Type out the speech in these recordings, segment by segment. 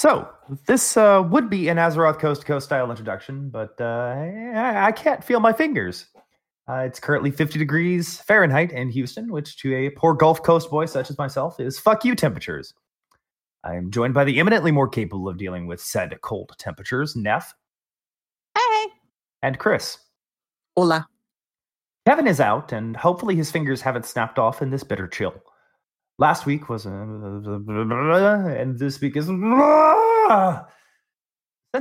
So, this uh, would be an Azeroth Coast to Coast style introduction, but uh, I, I can't feel my fingers. Uh, it's currently 50 degrees Fahrenheit in Houston, which to a poor Gulf Coast boy such as myself is fuck you temperatures. I am joined by the eminently more capable of dealing with said cold temperatures, Neth Hey. and Chris. Hola. Kevin is out, and hopefully his fingers haven't snapped off in this bitter chill. Last week was, uh, and this week is. Send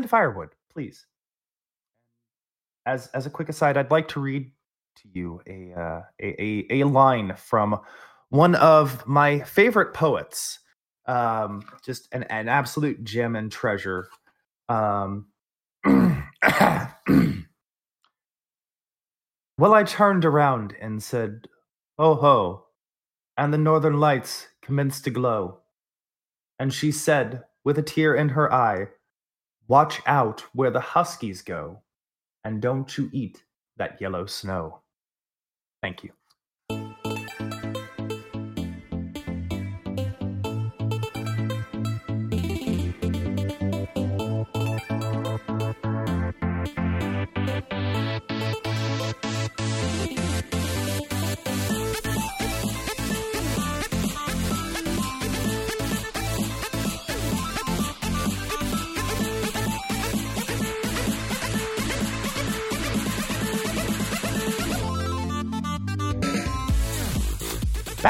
firewood, please. As as a quick aside, I'd like to read to you a uh, a, a a line from one of my favorite poets, um, just an an absolute gem and treasure. Um, Well, I turned around and said, oh ho, and the northern lights commenced to glow. And she said, with a tear in her eye, Watch out where the huskies go, and don't you eat that yellow snow. Thank you.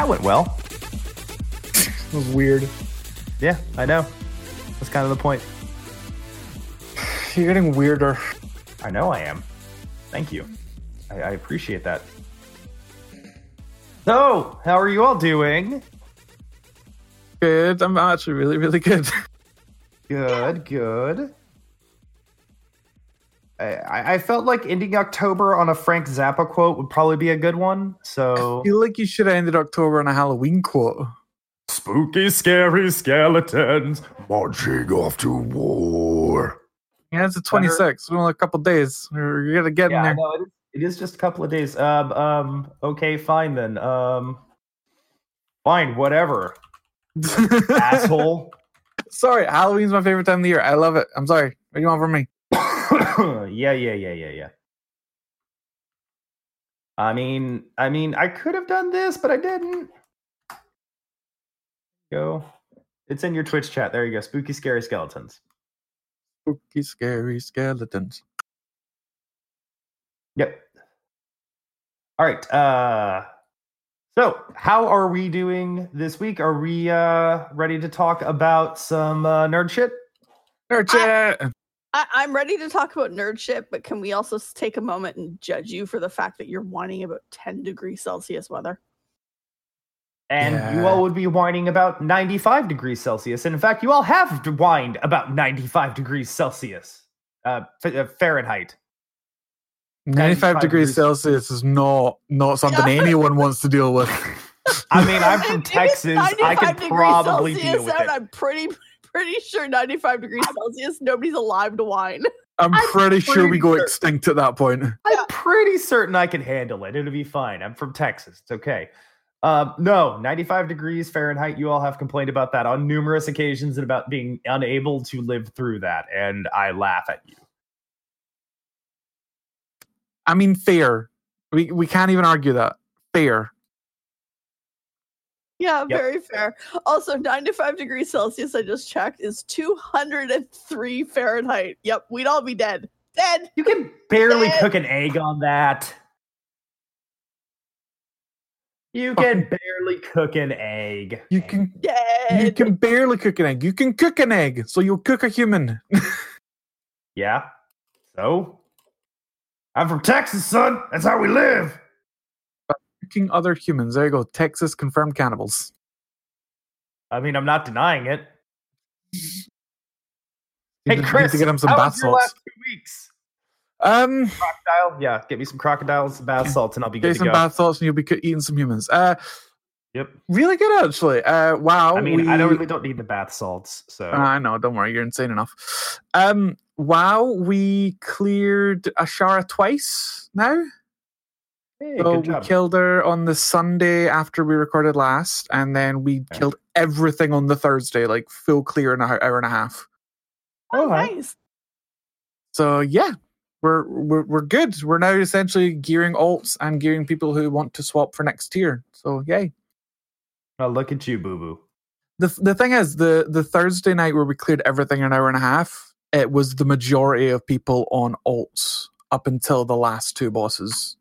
Went well. It was weird. Yeah, I know. That's kind of the point. You're getting weirder. I know I am. Thank you. I, I appreciate that. So, how are you all doing? Good. I'm actually really, really good. Good, good. I, I I felt like ending October on a Frank Zappa quote would probably be a good one. So I feel like you should have ended October on a Halloween quote. spooky, scary skeletons marching off to war. Yeah, it's the 26th. Only a couple days. You're gonna get Yeah, I in know it is, it is just a couple of days. Um, um, okay, fine then. Um, fine, whatever, asshole. sorry, Halloween's my favorite time of the year. I love it. I'm sorry. What do you want from me? yeah, yeah, yeah, yeah, yeah. I mean, I mean, I could have done this, but I didn't. Go. It's in your Twitch chat. There you go. Spooky, scary skeletons. Spooky, scary skeletons. Yep. All right. Uh so how are we doing this week? Are we uh ready to talk about some uh, nerd shit? Nerd shit. I, I'm ready to talk about nerd shit, but can we also take a moment and judge you for the fact that you're whining about 10 degrees Celsius weather? And you all would be whining about 95 degrees Celsius. And in fact, you all have whined about 95 degrees Celsius. Uh, F- uh, Fahrenheit. 95 95 degrees degrees. Celsius is not not something Yeah. anyone wants to deal with. I mean, I'm from If it's Texas. I 95 could degrees probably Celsius deal with out, it. I'm pretty pretty sure 95 degrees Celsius, nobody's alive to whine. I'm, I'm pretty sure we go sure- extinct at that point. I'm pretty certain I can handle it. It'll be fine. I'm from Texas. It's okay. Um, no, 95 degrees Fahrenheit. You all have complained about that on numerous occasions and about being unable to live through that. And I laugh at you. I mean, fair. We we can't even argue that. Fair. Yeah, Yep. very fair. Also, 95 degrees Celsius, I just checked, is 203 Fahrenheit. Yep, we'd all be dead. Dead. You can barely Dead. cook an egg on that. You can barely cook an egg. You can Dead. you can barely cook an egg. You can cook an egg, so you'll cook a human. Yeah. So? I'm from Texas, son. That's how we live. Other humans. There you go. Texas confirmed cannibals. I mean, I'm not denying it. You Hey, need to- Chris, to get him some how bath was your salts. last two weeks? Um, Crocodile? Yeah, get me some crocodiles, some bath salts, and I'll be get good to some go. bath salts, and you'll be eating some humans. Uh, Yep. really good actually. Uh, wow. I mean, I don't really don't need the bath salts, so I know. Don't worry, you're insane enough. Um, wow, we cleared Azshara twice now. Hey, so good we killed her on the Sunday after we recorded last, and then we Okay. killed everything on the Thursday, like full clear in an hour and a half. Oh, Oh, nice. So yeah, we're we're we're good. We're now essentially gearing alts and gearing people who want to swap for next tier. So yay. Oh, look at you, boo boo. The the thing is the the Thursday night where we cleared everything in an hour and a half, it was the majority of people on alts up until the last two bosses.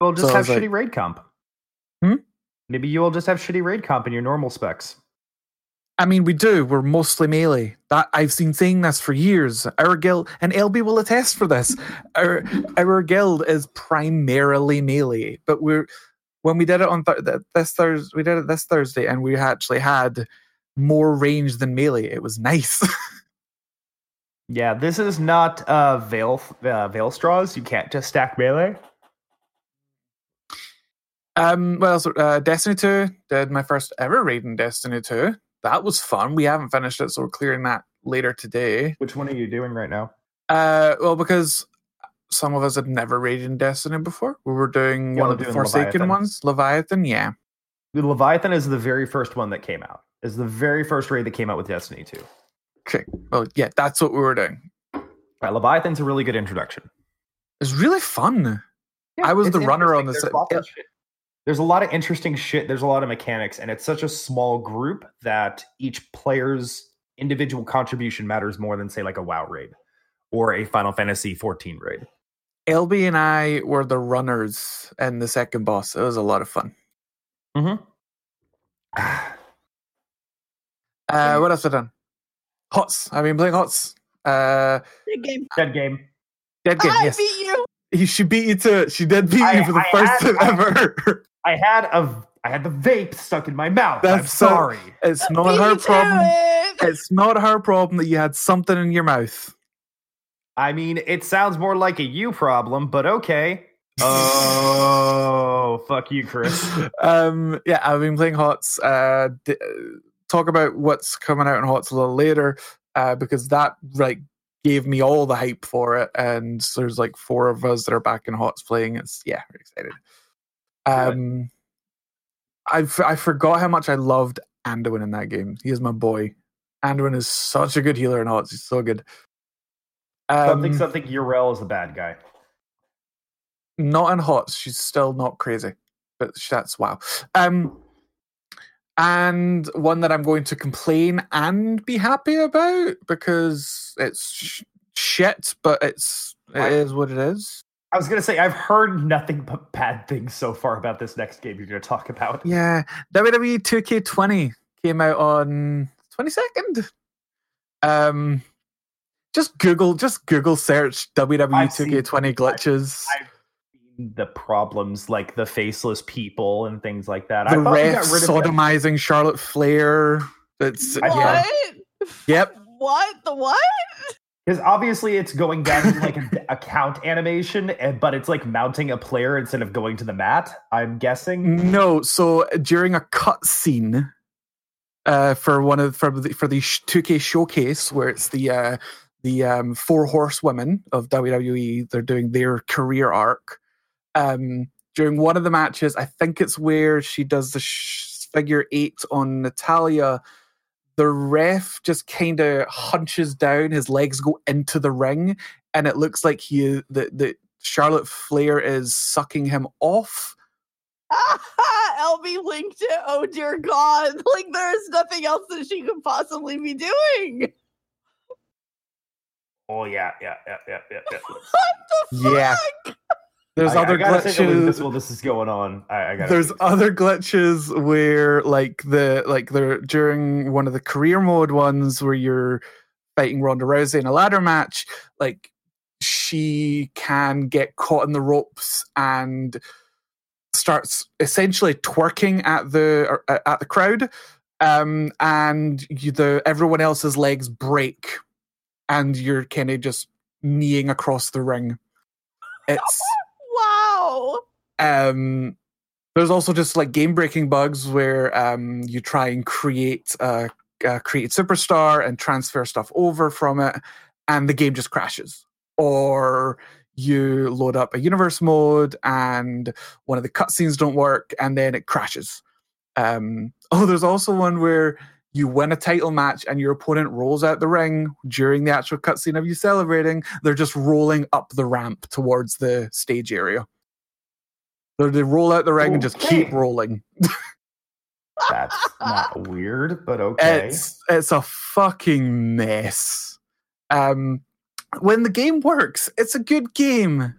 We'll just So have was like- shitty raid comp. Hmm? Maybe you will just have shitty raid comp in your normal specs. I mean, we do. We're mostly melee. That I've seen saying this for years. Our guild and LB will attest for this. Our our guild is primarily melee, but we're when we did it on th- this Thursday, we did it this Thursday, and we actually had more range than melee. It was nice. Yeah, this is not uh, Veil uh, Veil straws. You can't just stack melee. Um, well, so, uh, Destiny Two did my first ever raid in Destiny Two. That was fun. We haven't finished it, so we're clearing that later today. Which one are you doing right now? Uh, well, because some of us had never raided in Destiny before. We were doing Yeah, one of the Forsaken Leviathan. ones, Leviathan. Yeah, The Leviathan is the very first one that came out. Is the very first raid that came out with Destiny 2. okay. Well, yeah, that's what we were doing. Right, Leviathan's a really good introduction. It's really fun. I was the runner on interesting. this- There's, lots of shit. There's a lot of interesting shit. There's a lot of mechanics, and it's such a small group that each player's individual contribution matters more than, say, like a WoW raid or a Final Fantasy 14 raid. LB and I were the runners and the second boss. It was a lot of fun. Mm-hmm. Uh, what else have I done? Hots. I've been playing Hots. Uh, Big game. Dead game. dead game. I yes, beat you. He- she beat you to it. She did beat I- you for the I first had- time ever. I had a I had the vape stuck in my mouth. I'm That's so- sorry. it's not her problem. it. It's not her problem that you had something in your mouth. I mean, it sounds more like a you problem, but okay. Oh, fuck you, Chris. um, yeah, I've been playing Hots. Uh, d- uh, talk about what's coming out in Hots a little later, uh, because that like gave me all the hype for it. And there's like four of us that are back in Hots playing. It's yeah, very excited. Um, I f- I forgot how much I loved Anduin in that game. He is my boy. Anduin is such a good healer in Hots. He's so good. something Um, something Urel is the bad guy. not in hots she's still not crazy but that's wow um and one that i'm going to complain and be happy about because it's sh- shit but it's it I- is what it is I was gonna say I've heard nothing but bad things so far about this next game you're gonna talk about. yeah wwe 2k20 came out on 22nd um just google just google search wwe I've 2k20 glitches I've seen the problems like the faceless people and things like that. the I thought we ref got rid of that. sodomizing charlotte flair that's I- yeah What? yep What? The what? Because obviously it's going down to like a, count animation, and, but it's like mounting a player instead of going to the mat. I'm guessing. No, so during a cut scene uh, for one of for the for the 2K showcase where it's the uh, the um, four horsewomen of WWE, they're doing their career arc. Um, during one of the matches, I think it's where she does the sh- figure eight on Natalya. The ref just kind of hunches down, his legs go into the ring, and it looks like he that that Charlotte Flair is sucking him off. LB linked it. Oh dear God! Like there's nothing else that she could possibly be doing. Oh yeah, yeah, yeah, yeah, yeah. yeah. What the fuck? Yeah. There's I, other I gotta say the glitches. while this is going on. I, I. There's other glitches where like the like the during one of the career mode ones where you're fighting Ronda Rousey in a ladder match, like she can get caught in the ropes and starts essentially twerking at the uh, at the crowd, um, and you, the everyone else's legs break, and you're kind of just kneeing across the ring. It's. Um there's also just like game breaking bugs where um you try and create create superstar and transfer stuff over from it and the game just crashes. Or you load up a universe mode and one of the cutscenes don't work and then it crashes. Um oh there's also one where you win a title match and your opponent rolls out the ring during the actual cutscene of you celebrating, they're just rolling up the ramp towards the stage area. So they roll out the ring and just keep rolling. That's not weird, but okay. It's it's a fucking mess. Um, when the game works, it's a good game.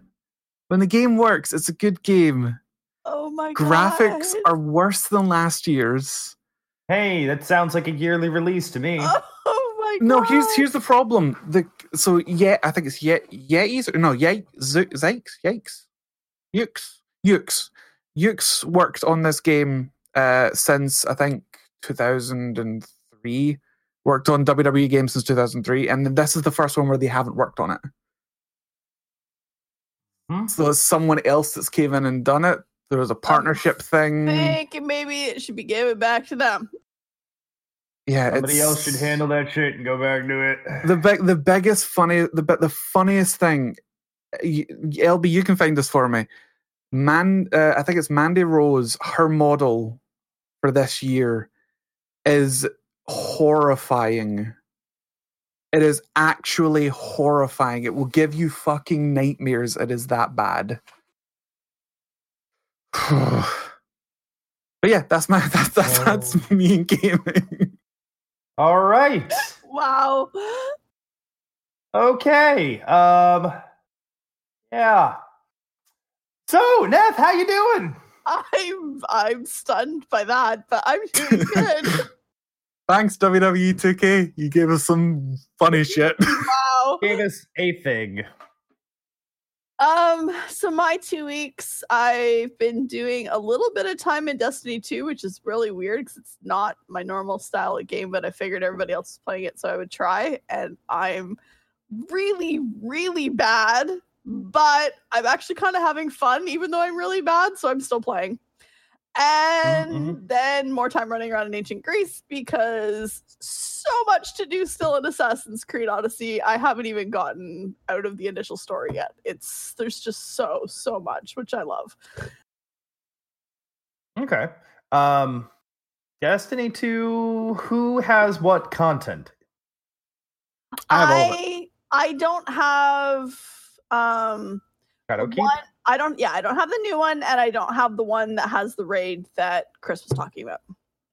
When the game works, it's a good game. Oh my Graphics god. are worse than last year's. hey, that sounds like a yearly release to me. Oh my god. No, here's here's the problem. The so yeah, I think it's yeah Yetis or no Ye Z- Zykes Yikes Yukes Yukes Yukes worked on this game uh since I think 2003. Worked on WWE games since 2003, and this is the first one where they haven't worked on it. Hmm? So it's someone else that's came in and done it. There was a partnership thing. think maybe it should be given back to them. Yeah, Somebody else should handle that shit and go back to it. the big the biggest funny the the funniest thing lb you can find this for me man uh, i think it's mandy rose her model for this year is horrifying it is actually horrifying it will give you fucking nightmares it is that bad but yeah that's my that's that's, that's Oh. me in gaming All right. Wow. Okay. Um. Yeah. So, Neth, how you doing? I'm I'm stunned by that, but I'm doing good. Thanks, WWE 2K. You gave us some funny shit. wow. Gave us a thing. Um, so my two weeks, I've been doing a little bit of time in Destiny 2, which is really weird because it's not my normal style of game, but I figured everybody else was playing it, so I would try. And I'm really, really bad, but I'm actually kind of having fun, even though I'm really bad, so I'm still playing. And mhm. then more time running around in ancient Greece because so much to do still in Assassin's Creed Odyssey. I haven't even gotten out of the initial story yet. It's there's just so so much, which I love. Okay. Um. Destiny 2, who has what content? I have all of I I don't have um one I don't yeah, I don't have the new one and I don't have the one that has the raid that Chris was talking about.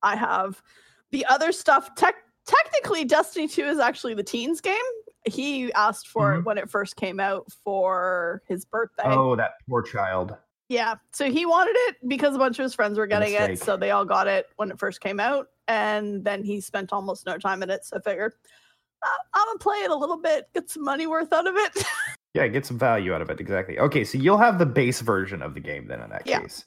I have the other stuff tech technically Destiny 2 is actually the teens game. He asked for it Mhm. when it first came out for his birthday. Oh, that poor child. Yeah. So he wanted it because a bunch of his friends were getting it. So they all got it when it first came out. And then he spent almost no time in it. So I figured uh, I'm to play it a little bit, get some money worth out of it. Yeah, get some value out of it. Exactly. Okay, so you'll have the base version of the game then in that Yeah. case.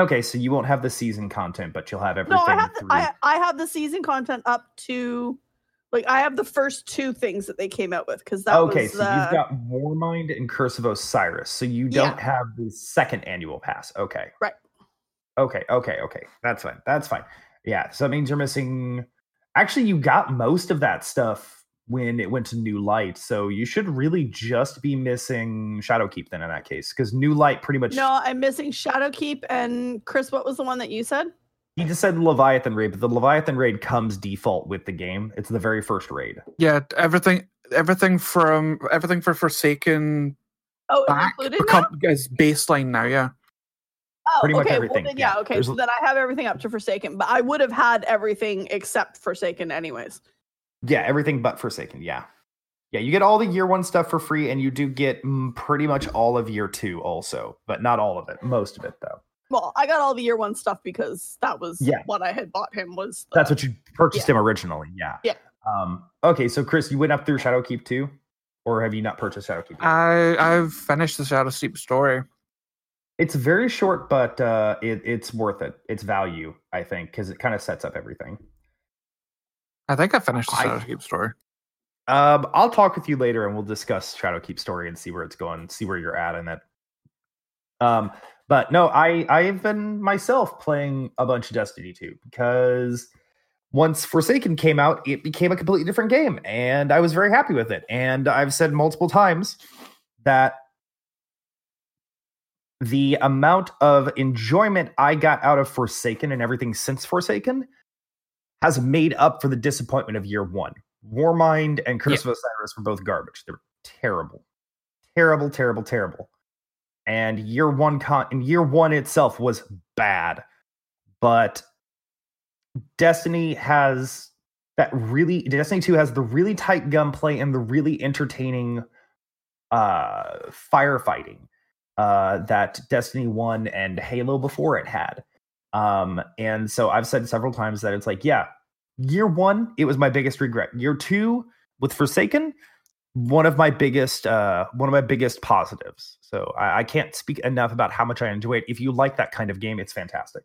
Okay, so you won't have the season content, but you'll have everything. no, I have, the, I, I have the season content up to, like, I have the first two things that they came out with because that okay, was so uh, you've got Warmind and Curse of Osiris. So you don't have the second annual pass. Okay. Right. Okay, okay, okay. That's fine. That's fine. Yeah, so that means you're missing. Actually, you got most of that stuff when it went to New Light. So you should really just be missing Shadowkeep then in that case, because New Light pretty much. No, I'm missing Shadowkeep and Chris. What was the one that you said? He just said Leviathan raid, but the Leviathan raid comes default with the game. It's the very first raid. yeah, everything everything from everything for Forsaken Oh, back included now? become, is baseline now, yeah. Oh, pretty much okay. everything, Well, then, yeah, yeah. okay. There's So then I have everything up to Forsaken, but I would have had everything except Forsaken anyways. Yeah, everything but Forsaken. Yeah. Yeah, you get all the year one stuff for free, and you do get mm, pretty much all of year two also, but not all of it. Most of it, though. Well, I got all the year one stuff because that was Yeah. what I had bought him was the, That's what you purchased him originally. Yeah. Yeah. Um, okay, so Chris, you went up through Shadowkeep too? Or have you not purchased Shadowkeep? yet? I I've finished the Shadowkeep story. it's very short, but uh, it, it's worth it. It's value, I think, because it kind of sets up everything. I think I finished the I- Shadow story. Um, I'll talk with you later, and we'll discuss Shadowkeep story and see where it's going, see where you're at in it. Um, but no, I I've been myself playing a bunch of Destiny 2 because once Forsaken came out, it became a completely different game, and I was very happy with it. And I've said multiple times that the amount of enjoyment I got out of Forsaken and everything since Forsaken has made up for the disappointment of year one. Warmind and Curse of Osiris were both garbage. They were terrible, terrible, terrible, terrible. And year one con in year one itself was bad, but Destiny has that really Destiny 2 has the really tight gunplay and the really entertaining uh firefighting uh that Destiny 1 and Halo before it had. Um and so I've said several times that it's like, yeah, year 1 it was my biggest regret. Year 2 with Forsaken one of my biggest uh one of my biggest positives. So I, I can't speak enough about how much I enjoy it. If you like that kind of game, it's fantastic.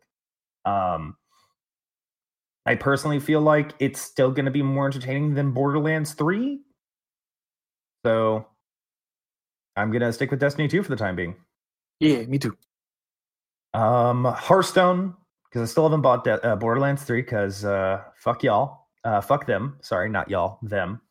Um I personally feel like it's still going to be more entertaining than Borderlands 3. So I'm going to stick with Destiny 2 for the time being. Yeah, me too. Um, Hearthstone, because I still haven't bought De- uh, Borderlands 3 because uh, fuck y'all. Uh, fuck them. Sorry, not y'all, them.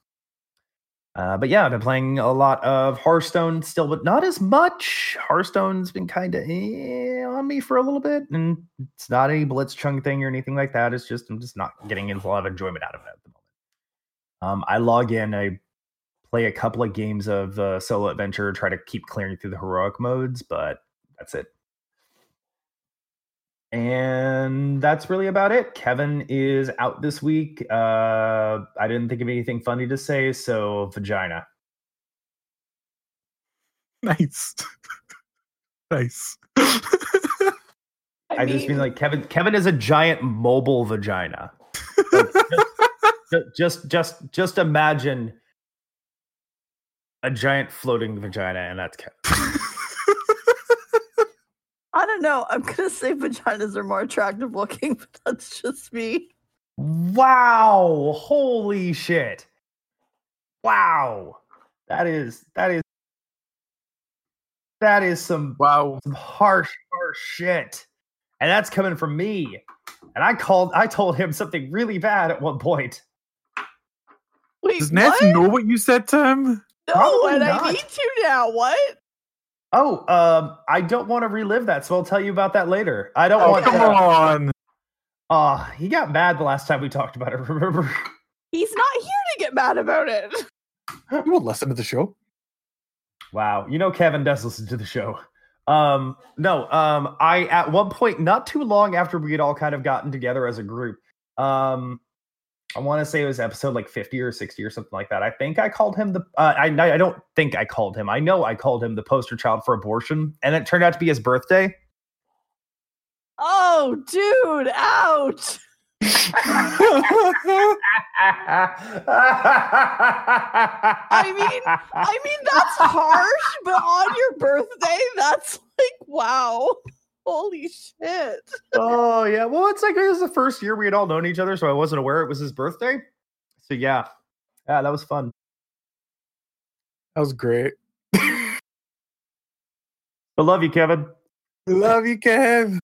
Uh, but yeah, I've been playing a lot of Hearthstone still, but not as much. Hearthstone's been kind of eh, on me for a little bit, and it's not any Blitzchung thing or anything like that. It's just I'm just not getting a lot of enjoyment out of it at the moment. Um, I log in, I play a couple of games of uh, solo adventure, try to keep clearing through the heroic modes, but that's it. And that's really about it. Kevin is out this week. Uh, I didn't think of anything funny to say, so vagina. Nice. nice. I, I, just mean like Kevin. Kevin is a giant mobile vagina. Like, just, just, just, just imagine a giant floating vagina, and that's Kevin. I don't know. I'm gonna say vaginas are more attractive looking, but that's just me. Wow! Holy shit! Wow! That is that is that is some wow, some harsh, harsh shit, and that's coming from me. And I called, I told him something really bad at one point. Wait, does Neth what? know what you said to him? No, Probably and I need to now. What? Oh, um, I don't want to relive that, so I'll tell you about that later. I don't want Oh, want. come to, on. Uh, he got mad the last time we talked about it. Remember? He's not here to get mad about it. You won't listen to the show. Wow, you know Kevin does listen to the show. Um, no, um, I at one point, not too long after we had all kind of gotten together as a group, um, I want to say it was episode like fifty or sixty or something like that. I think I called him the. Uh, I I don't think I called him. I know I called him the poster child for abortion, and it turned out to be his birthday. Oh, dude, ouch. I mean- I mean, that's harsh, but on your birthday, that's like, wow. Holy shit. oh yeah. Well, it's like it was the first year we had all known each other, so I wasn't aware it was his birthday. So yeah, yeah, that was fun. That was great. I love you, Kevin. I love you, Kev.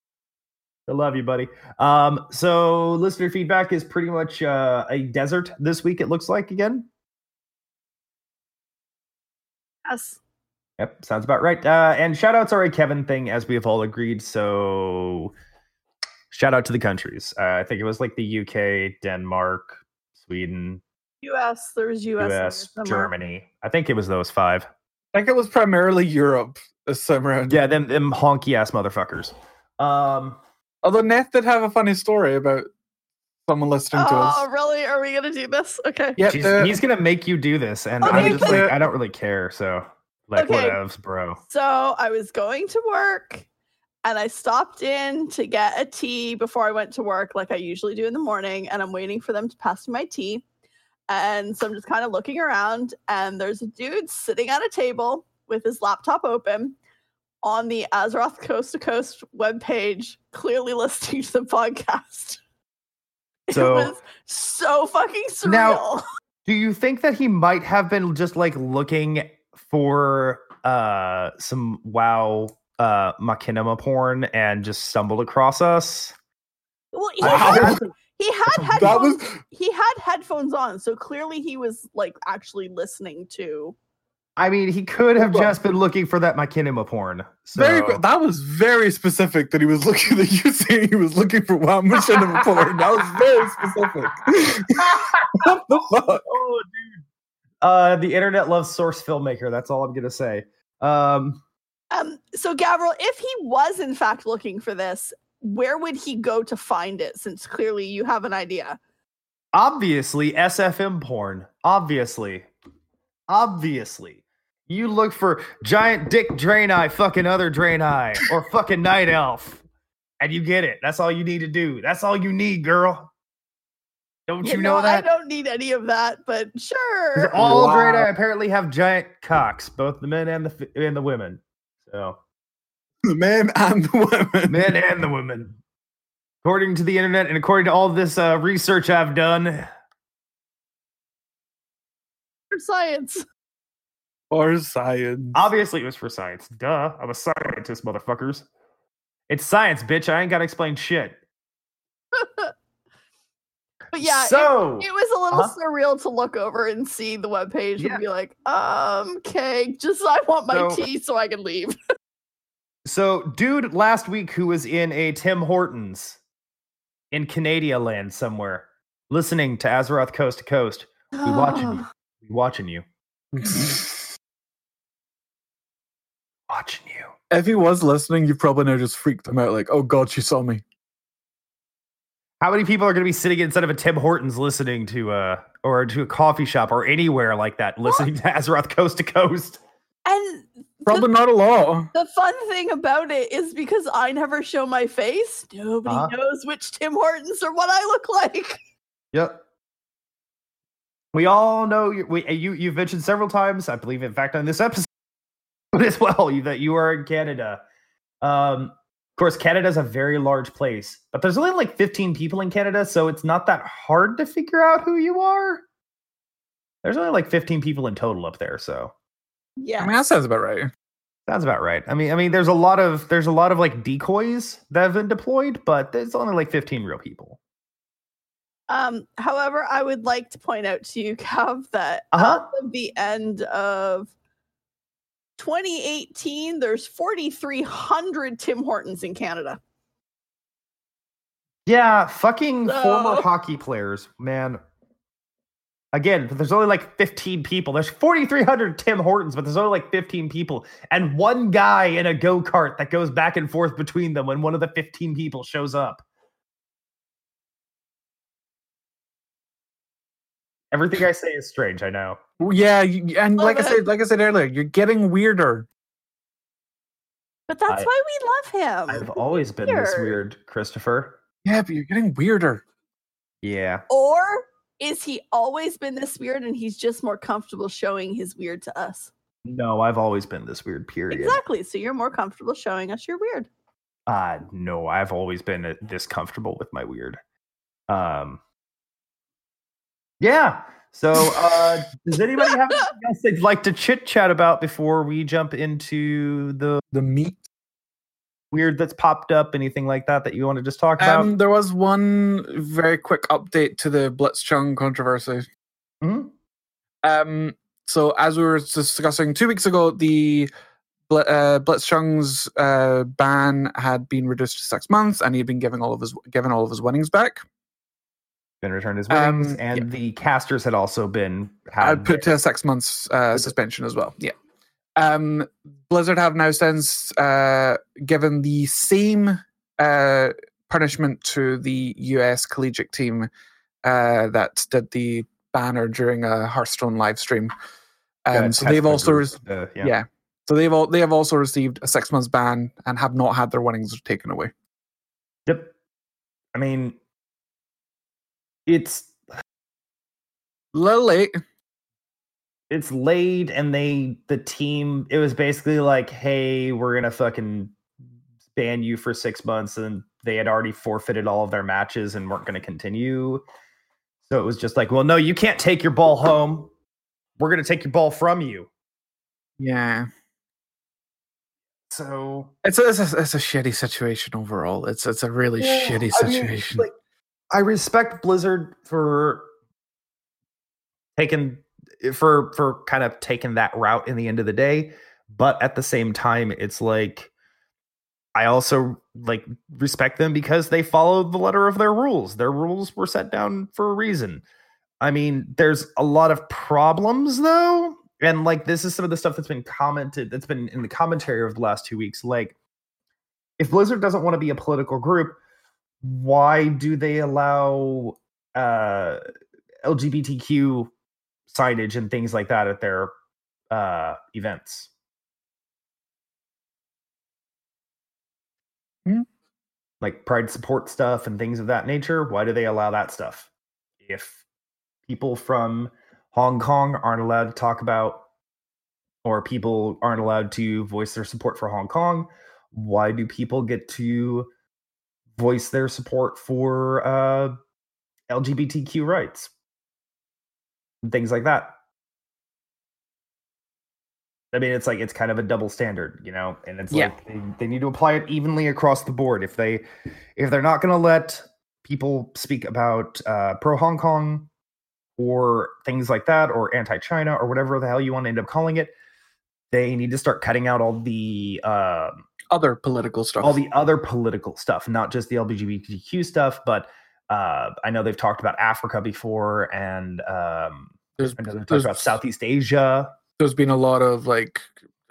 I love you, buddy. Um, so listener feedback is pretty much uh, a desert this week. It looks like again. Yes. Yep, sounds about right. Uh, and shout outs are a Kevin thing, as we have all agreed. So shout out to the countries. Uh, I think it was like the UK, Denmark, Sweden, US. There was US. US. Germany. I think it was those five. I think it was primarily Europe this time around. Yeah, them them honky ass motherfuckers. Um, Although Neth did have a funny story about someone listening to us. Oh, really? Are we gonna do this? Okay. Yeah, he's, uh, he's gonna make you do this, and Okay, I'm just good. like, I don't really care. So, like, Okay. whatevs, bro. So I was going to work and I stopped in to get a tea before I went to work, like I usually do in the morning. And I'm waiting for them to pass me my tea. And so I'm just kind of looking around, and there's a dude sitting at a table with his laptop open on the Azeroth Coast to Coast webpage, clearly listening to the podcast. So- it was so fucking surreal. Now- Do you think that he might have been just like looking for uh some WoW uh machinima porn and just stumbled across us? well, he Wow. had, he had headphones. was he had headphones on, so clearly he was like actually listening to I mean, he could have Hold just been looking for that machinima porn. So. Very. That was very specific that he was looking that you saying he was looking for wow machinima porn. That was very specific. what the fuck? oh, dude. Uh, the internet loves source filmmaker. That's all I'm gonna say. Um, Um, so Gavriil, if he was in fact looking for this, where would he go to find it? Since clearly you have an idea. obviously, SFM porn. Obviously, obviously, you look for giant dick draenei, fucking other draenei, or fucking night elf, and you get it. That's all you need to do. That's all you need, girl. Don't you, know, I that? don't need any of that, but sure. All Wow. drain apparently have giant cocks, both the men and the and the women. So. The men and the women. men and the women. According to the internet and according to all this uh, research I've done, For science. For science. obviously it was for science. Duh, I'm a scientist, motherfuckers. It's science, bitch. I ain't got to explain shit. But yeah, it- so it, was a little Uh-huh. surreal to look over and see the webpage Yeah. and be like, um, okay, just I want my So- tea so I can leave. so dude last week who was in a Tim Hortons in Canada land somewhere, listening to Azeroth Coast to Coast. We watching you. We watching you. Watching you. if he was listening, you probably now just freaked him out like, oh god, she saw me. How many people are going to be sitting instead of a Tim Hortons listening to uh or to a coffee shop or anywhere like that listening to Azeroth Coast to Coast? And Probably not a lot. the fun thing about it is because I never show my face, nobody Uh-huh. knows which Tim Hortons or what I look like. Yep. We all know you, we, you you've mentioned several times, I believe in fact on this episode as well, you- that you are in Canada. Um of course Canada's a very large place, but there's only like 15 people in Canada, so it's not that hard to figure out who you are. There's only like 15 people in total up there, so Yeah. I mean, that sounds about right. Sounds about right. I mean, I mean, there's a lot of there's a lot of like decoys that have been deployed, but there's only like 15 real people. Um, however, I would like to point out to you, Cav, that Uh-huh. as of the end of 2018, there's 4,300 Tim Hortons in Canada. Yeah, fucking former hockey players, man. Again, there's only like 15 people. There's 4,300 Tim Hortons, but there's only like 15 people, and one guy in a go kart that goes back and forth between them when one of the 15 people shows up. Everything I say is strange. I know. Yeah, you- and Love like I said, like I said earlier, you're getting weirder. But that's I- why we love him. I've always been this Weird. weird, Christopher. Yeah, but you're getting weirder. Yeah. Or is he always been this weird and he's just more comfortable showing his weird to us? No, I've always been this weird. Period. Exactly. So you're more comfortable showing us your weird. Uh no, I've always been uh, this comfortable with my weird. Um. Yeah. So, uh, does anybody have anything else they'd like to chit chat about before we jump into the The meat. weird that's popped up? Anything like that that you want to just talk about? Um, there was one very quick update to the Blitzchung controversy. Mhm. Um, so as we were discussing two weeks ago, the Bl- uh, Blitzchung's uh, ban had been reduced to six months, and he'd been giving all of his given all of his winnings back. Been returned his winnings, Um, and yeah. the casters had also been I'd had put to a six months uh, suspension as well. Yeah. Um, Blizzard have now since uh, given the same uh, punishment to the US collegiate team uh, that did the banner during a Hearthstone live stream. Um, so they've also re- uh, yeah. So they've all they have also received a six months ban and have not had their winnings taken away. Yep. I mean, it's A little late. it's laid and they the team it was basically like hey we're gonna fucking ban you for six months and they had already forfeited all of their matches and weren't gonna continue so it was just like well no you can't take your ball home we're gonna take your ball from you Yeah. so It's a, it's a it's a shitty situation overall. It's it's a really Yeah, shitty I mean, situation. like, I respect Blizzard for taking for for kind of taking that route in the end of the day. But at the same time, it's like I also like respect them because they followed the letter of their rules. Their rules were set down for a reason. I mean, there's a lot of problems though. And like this is some of the stuff that's been commented that's been in the commentary of the last two weeks. Like, if Blizzard doesn't want to be a political group, why do they allow uh LGBTQ signage and things like that at their uh events? Hmm. Like pride support stuff and things of that nature. Why do they allow that stuff? If people from Hong Kong aren't allowed to talk about, or people aren't allowed to voice their support for Hong Kong, why do people get to voice their support for uh, LGBTQ rights? And things like that. I mean, it's like it's kind of a double standard, you know, and it's Yeah. like they, they need to apply it evenly across the board. If they if they're not going to let people speak about uh, pro Hong Kong or things like that, or anti China or whatever the hell you want to end up calling it, they need to start cutting out all the um Other political stuff. all the other political stuff, not just the LGBTQ stuff, but uh, I know they've talked about Africa before, and um, there's, I know they've talked about Southeast Asia. there's been a lot of like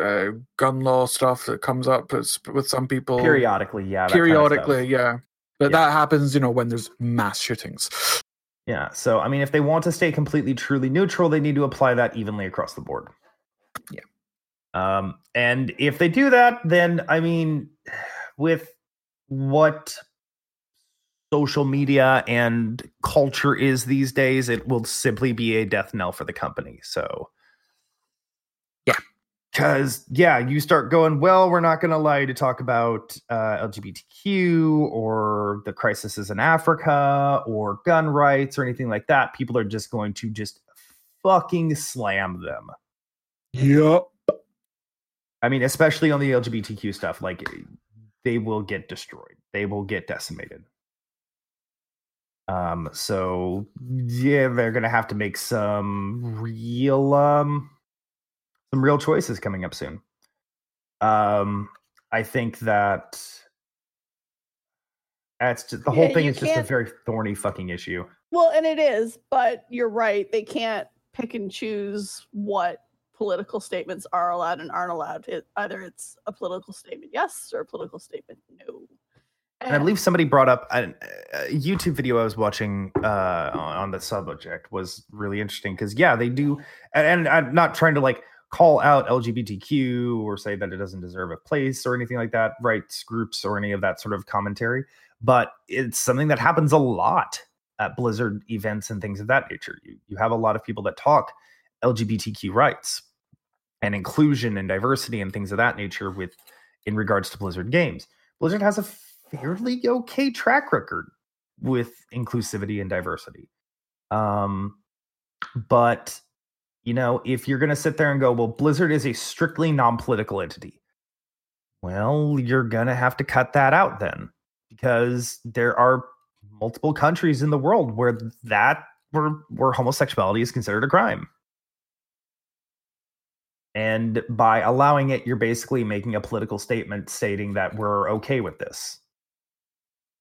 uh, gun law stuff that comes up with some people Periodically, yeah. that kind of periodically, yeah. But Yeah. that happens, you know, when there's mass shootings. Yeah. So, I mean, if they want to stay completely, truly neutral, they need to apply that evenly across the board. Yeah. Um, and if they do that, then I mean, with what social media and culture is these days, it will simply be a death knell for the company. So, Yeah. Because, yeah, you start going, well, we're not going to allow you to talk about uh, LGBTQ or the crisis in Africa or gun rights or anything like that. People are just going to just fucking slam them. Yep. I mean, especially on the LGBTQ stuff, like they will get destroyed. They will get decimated. Um, so yeah, they're gonna have to make some real um some real choices coming up soon. Um, I think that that's just the whole Yeah, thing is just a very thorny fucking issue. Well, and it is, but you're right. They can't pick and choose what political statements are allowed and aren't allowed. It, either it's a political statement yes or a political statement no. And I believe somebody brought up a, a YouTube video I was watching uh, on on the subject was really interesting because yeah, they do, and, and I'm not trying to like call out LGBTQ or say that it doesn't deserve a place or anything like that, rights groups or any of that sort of commentary, but it's something that happens a lot at Blizzard events and things of that nature. You you have a lot of people that talk LGBTQ rights and inclusion and diversity and things of that nature with in regards to Blizzard games. Blizzard has a fairly okay track record with inclusivity and diversity. Um, but you know, if you're going to sit there and go, well, Blizzard is a strictly non-political entity, well, you're going to have to cut that out then, because there are multiple countries in the world where that where where homosexuality is considered a crime. And by allowing it, you're basically making a political statement stating that we're okay with this.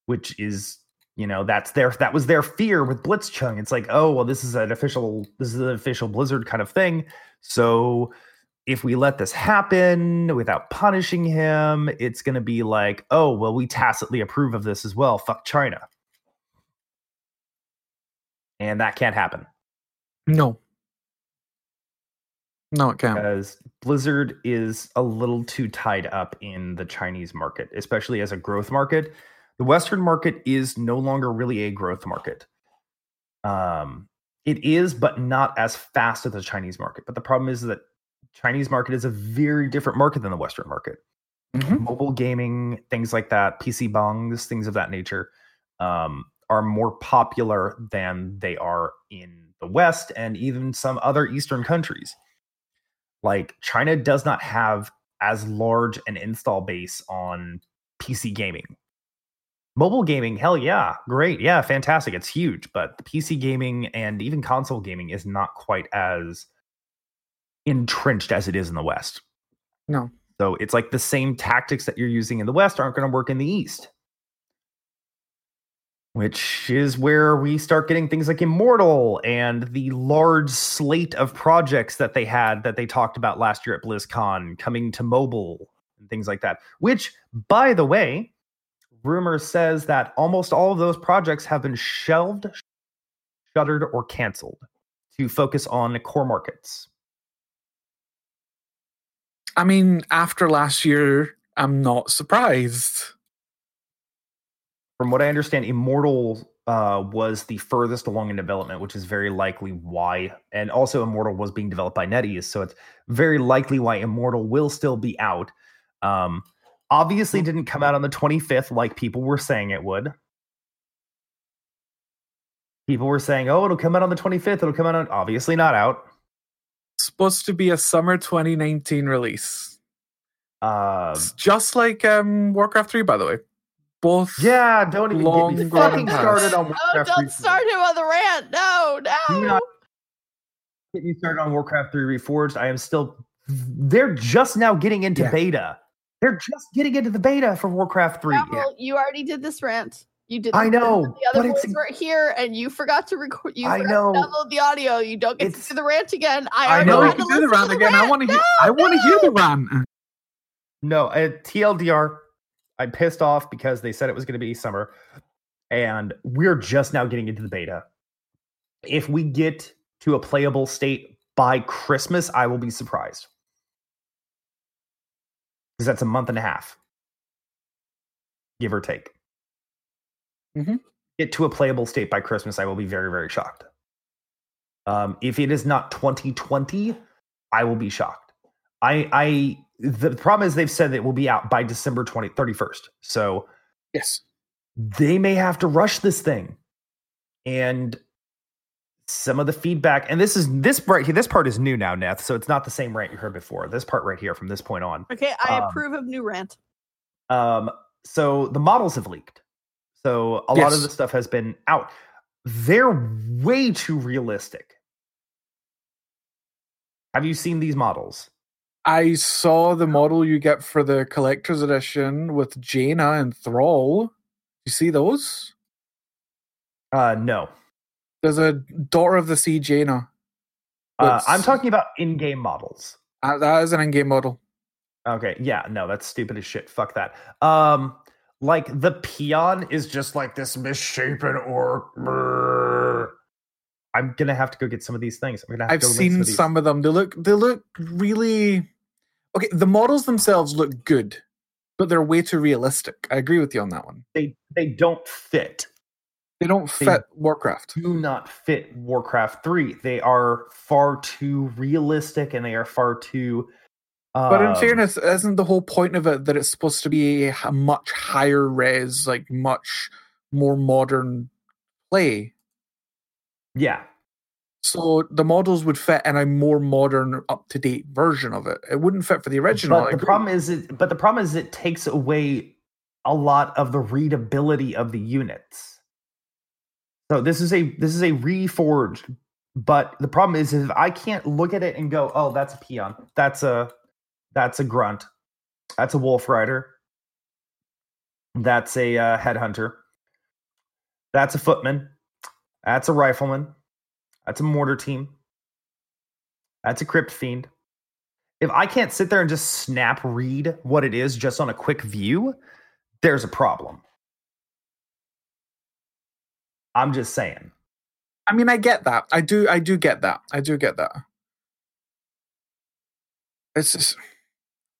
Which is you know that's their that was their fear with blitzchung. It's like oh well this is an official this is an official blizzard kind of thing. So if we let this happen without punishing him it's going to be like oh well we tacitly approve of this as well. Fuck china. And that can't happen. No. No, it can't. because Blizzard is a little too tied up in the Chinese market, especially as a growth market. The Western market is no longer really a growth market. Um, it is, but not as fast as the Chinese market. But the problem is that Chinese market is a very different market than the Western market. Mhm. Mobile gaming, things like that, PC bongs, things of that nature, um, are more popular than they are in the West and even some other Eastern countries like China does not have as large an install base on PC gaming. Mobile gaming, hell yeah, great, yeah, fantastic. It's huge, but the PC gaming and even console gaming is not quite as entrenched as it is in the West. No. So it's like the same tactics that you're using in the West aren't going to work in the East. Which is where we start getting things like Immortal and the large slate of projects that they had that they talked about last year at BlizzCon coming to mobile and things like that. Which, by the way, rumor says that almost all of those projects have been shelved, shuttered, or canceled to focus on core markets. I mean, after last year, I'm not surprised. From what I understand, Immortal uh, was the furthest along in development, which is very likely why. And also, Immortal was being developed by NetEase, so it's very likely why Immortal will still be out. Um, obviously, didn't come out on the 25th like people were saying it would. People were saying, "Oh, it'll come out on the 25th. It'll come out on." Obviously, not out. supposed to be a summer 2019 release. Uh, It's just like um, Warcraft 3, by the way. Both. yeah, don't even Long get me gone fucking past. started on Oh, Warcraft. don't 3. start him on the rant. No, Do no. not get me started on Warcraft 3 Reforged. I am still. They're just now getting into Yeah. beta. They're just getting into the beta for Warcraft 3. Apple, you already did this rant. You did. I know, The other but it's- boys weren't here, and you forgot to record. You I know. to download the audio. You don't get to It's- do the rant again. I, I already know. No, you had to can do the listen rant to again. I want to hear. No, I want to hear the rant. No, uh, TLDR. I'm pissed off because they said it was going to be summer, and we're just now getting into the beta. If we get to a playable state by Christmas, I will be surprised. Because that's a month and a half, give or take. Mhm. Get to a playable state by Christmas, I will be very, very shocked. Um, if it is not 2020, I will be shocked. I, I, the problem is they've said that it will be out by December 20, 31st. So Yes. they may have to rush this thing. And some of the feedback, and this is this right here, this part is new now, Neth. So it's not the same rant you heard before. This part right here from this point on. Okay, I Um, approve of new rant. Um, so the models have leaked. So a lot of the stuff has been out. They're way too realistic. Have you seen these models? I saw the model you get for the collector's edition with Jaina and Thrall. You see those? Uh, no. There's a Daughter of the Sea Jaina. Uh, I'm talking about in-game models. Uh, that is an in-game model. Okay, yeah, no, that's stupid as shit. Fuck that. Um, like the peon is just like this misshapen or. brrr. I'm gonna have to go get some of these things. I'm gonna have I've to go link seen of some of them. They look they look really okay. The models themselves look good, but they're way too realistic. I agree with you on that one. They they don't fit. They don't They- fit Warcraft. Do not fit Warcraft Three. They are far too realistic and they are far too. But in um, fairness, isn't the whole point of it that it's supposed to be a much higher res, like much more modern play? yeah, So the models would fit in a more modern, up to date version of it. It wouldn't fit for the original. But the problem is, it, but the problem is, it takes away a lot of the readability of the units. So this is a this is a reforged, but the problem is, is I can't look at it and go, "Oh, that's a peon. That's a that's a grunt. That's a wolf rider. That's a uh, headhunter. That's a footman. That's a rifleman. That's a mortar team. That's a crypt fiend." if I can't sit there and just snap read what it is just on a quick view, there's a problem. I'm just saying. I mean, I get that. I do. I do get that. I do get that. It's just.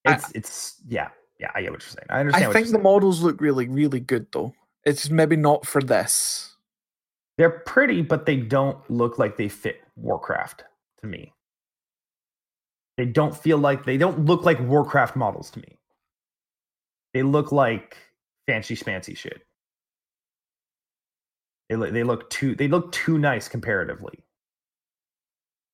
I- It's it's yeah, yeah, I get what you're saying. I I understand what think the models look really, really good though. It's maybe not for this. They're pretty, but they don't look like they fit Warcraft to me. They don't feel like they don't look like Warcraft models to me. They look like fancy schmancy shit. They look they look too they look too nice comparatively.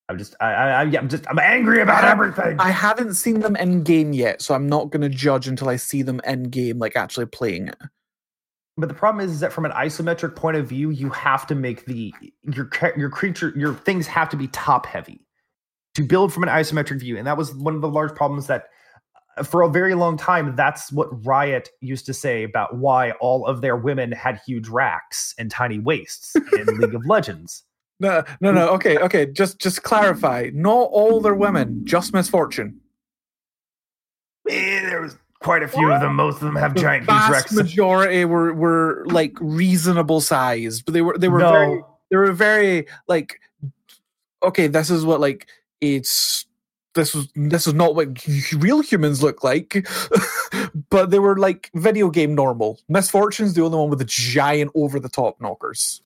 I'm just I I I'm just I'm angry about I- everything. I haven't seen them in game yet, so I'm not going to judge until I see them in game, like actually playing it. But the problem is, is that from an isometric point of view, you have to make the your your creature your things have to be top heavy to build from an isometric view, and that was one of the large problems that uh, for a very long time that's what Riot used to say about why all of their women had huge racks and tiny waists in League of Legends. No, no, no. Okay, okay. Just, just clarify. Not all their women, just Miss Fortune. Eh, there was quite a few of them. Most of them have The giant huge vast racks. majority were were like reasonable size, but they were they were no, very they were very like okay this is what like it's this was this is not what real humans look like but they were like video game normal Miss Fortune's the only one with the giant over the top knockers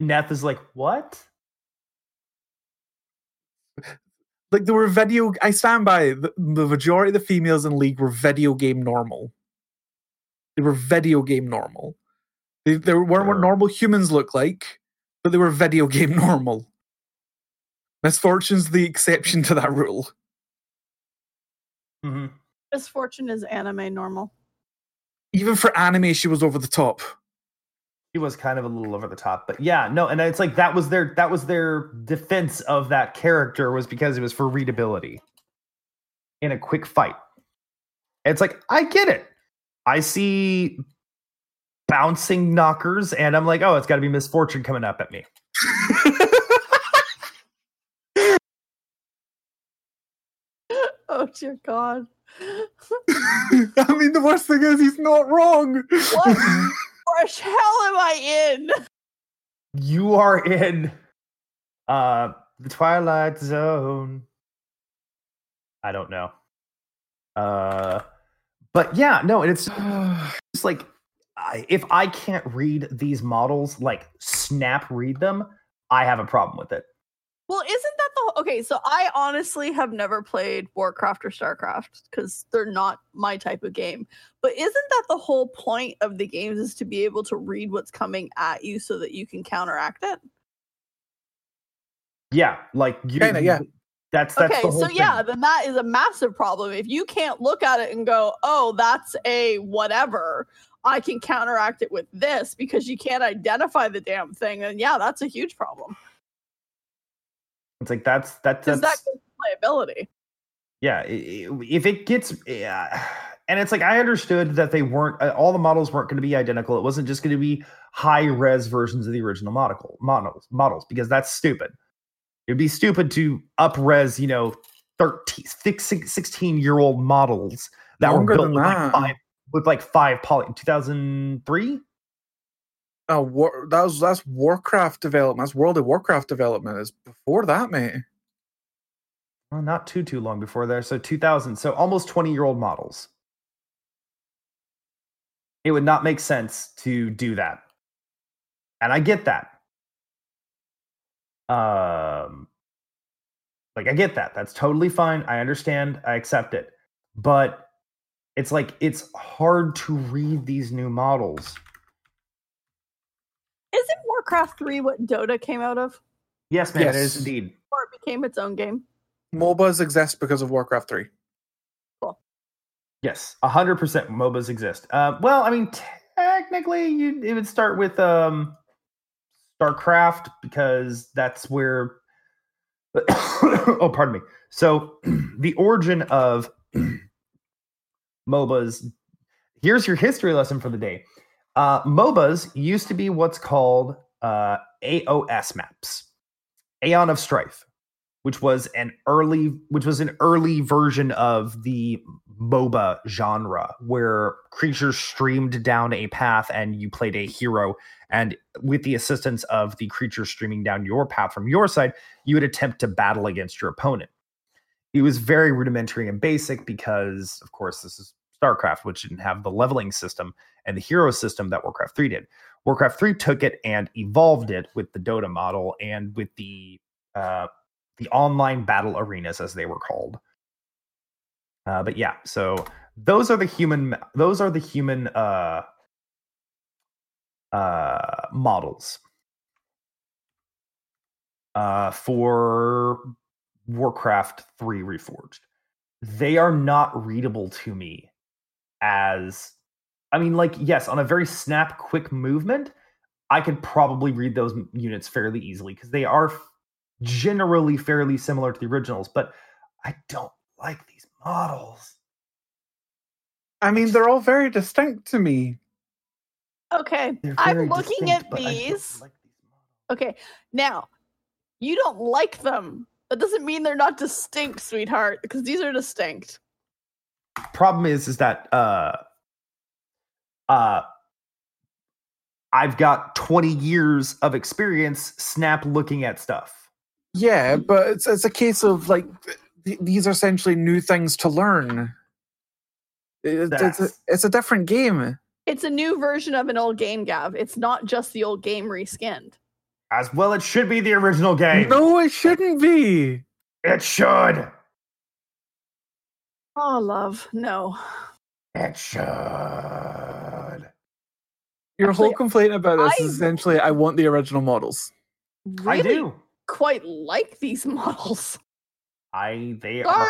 Neth is like, what? Like there were video i stand by the, the majority of the females in league were video game normal. They were video game normal. They, they weren't what normal humans look like but they were video game normal. Miss Fortune's the exception to that rule. Mhm. Miss Fortune is anime normal. even for anime she was over the top He was kind of a little over the top, but yeah, no, and it's like that was their that was their defense of that character was because it was for readability in a quick fight. It's like I get it. I see bouncing knockers, and I'm like, oh, it's got to be Miss Fortune coming up at me. Oh dear God. i mean the worst thing is he's not wrong What fresh hell am I in? You are in uh the Twilight Zone. I don't know. Uh, but yeah, no, and it's it's like I, if I can't read these models, like snap read them, I have a problem with it. Well, isn't Oh, okay? So I honestly have never played Warcraft or Starcraft because they're not my type of game. But isn't that the whole point of the games is to be able to read what's coming at you so that you can counteract it? Yeah, like you, Kinda, yeah. That's that's okay, the whole so yeah, then that is a massive problem. If you can't look at it and go, "Oh, that's a whatever," I can counteract it with this because you can't identify the damn thing. And yeah, that's a huge problem It's like that's that, because that's that goes to playability. yeah. i- i- If it gets, yeah. and it's like I understood that they weren't uh, all the models weren't going to be identical. It wasn't just going to be high res versions of the original model models models because that's stupid. It'd be stupid to up res, you know, 13, six- six- 16 year old models that Longer were built with like, five, with like five poly 2003. Oh, war, that was that's Warcraft development. That's World of Warcraft development. Is before that, mate. Well, not too too long before there. So 2000. So almost 20 year old models. It would not make sense to do that, and I get that. Um, like I get that. That's totally fine. I understand. I accept it. But it's like it's hard to read these new models. Isn't Warcraft 3 what Dota came out of? Yes, man, it is indeed. Or it became its own game? MOBAs exist because of Warcraft Three. Cool. Yes, hundred percent. MOBAs exist. Uh, well, I mean, technically, you it would start with um, StarCraft because that's where. oh, pardon me. So, the origin of MOBAs. Here's your history lesson for the day. Uh, MOBAs used to be what's called uh, AOS maps, Aeon of Strife, which was an early, which was an early version of the MOBA genre, where creatures streamed down a path and you played a hero, and with the assistance of the creature streaming down your path from your side, you would attempt to battle against your opponent. It was very rudimentary and basic because, of course, this is StarCraft, which didn't have the leveling system and the hero system that Warcraft 3 did. Warcraft 3 took it and evolved it with the Dota model and with the uh, the online battle arenas, as they were called. Uh, but yeah, so those are the human those are the human uh, uh, models uh, for Warcraft 3 Reforged. They are not readable to me as I mean, like, yes, on a very snap, quick movement, I could probably read those units fairly easily because they are generally fairly similar to the originals, but I don't like these models. I mean, they're all very distinct to me. Okay, I'm looking distinct, at but I don't these. like these. Okay, now you don't like them. That doesn't mean they're not distinct, sweetheart, because these are distinct. problem is is that uh uh I've got 20 years of experience snap looking at stuff. Yeah, but it's it's a case of like th- these are essentially new things to learn. It- It's, a, it's a different game. It's a new version of an old game, Gav. It's not just the old game reskinned. As well it should be the original game. No, it shouldn't be. It should. Oh, love, no. It should. Your whole complaint about this I- is essentially I want the original models. Really I do. quite like these models. I they are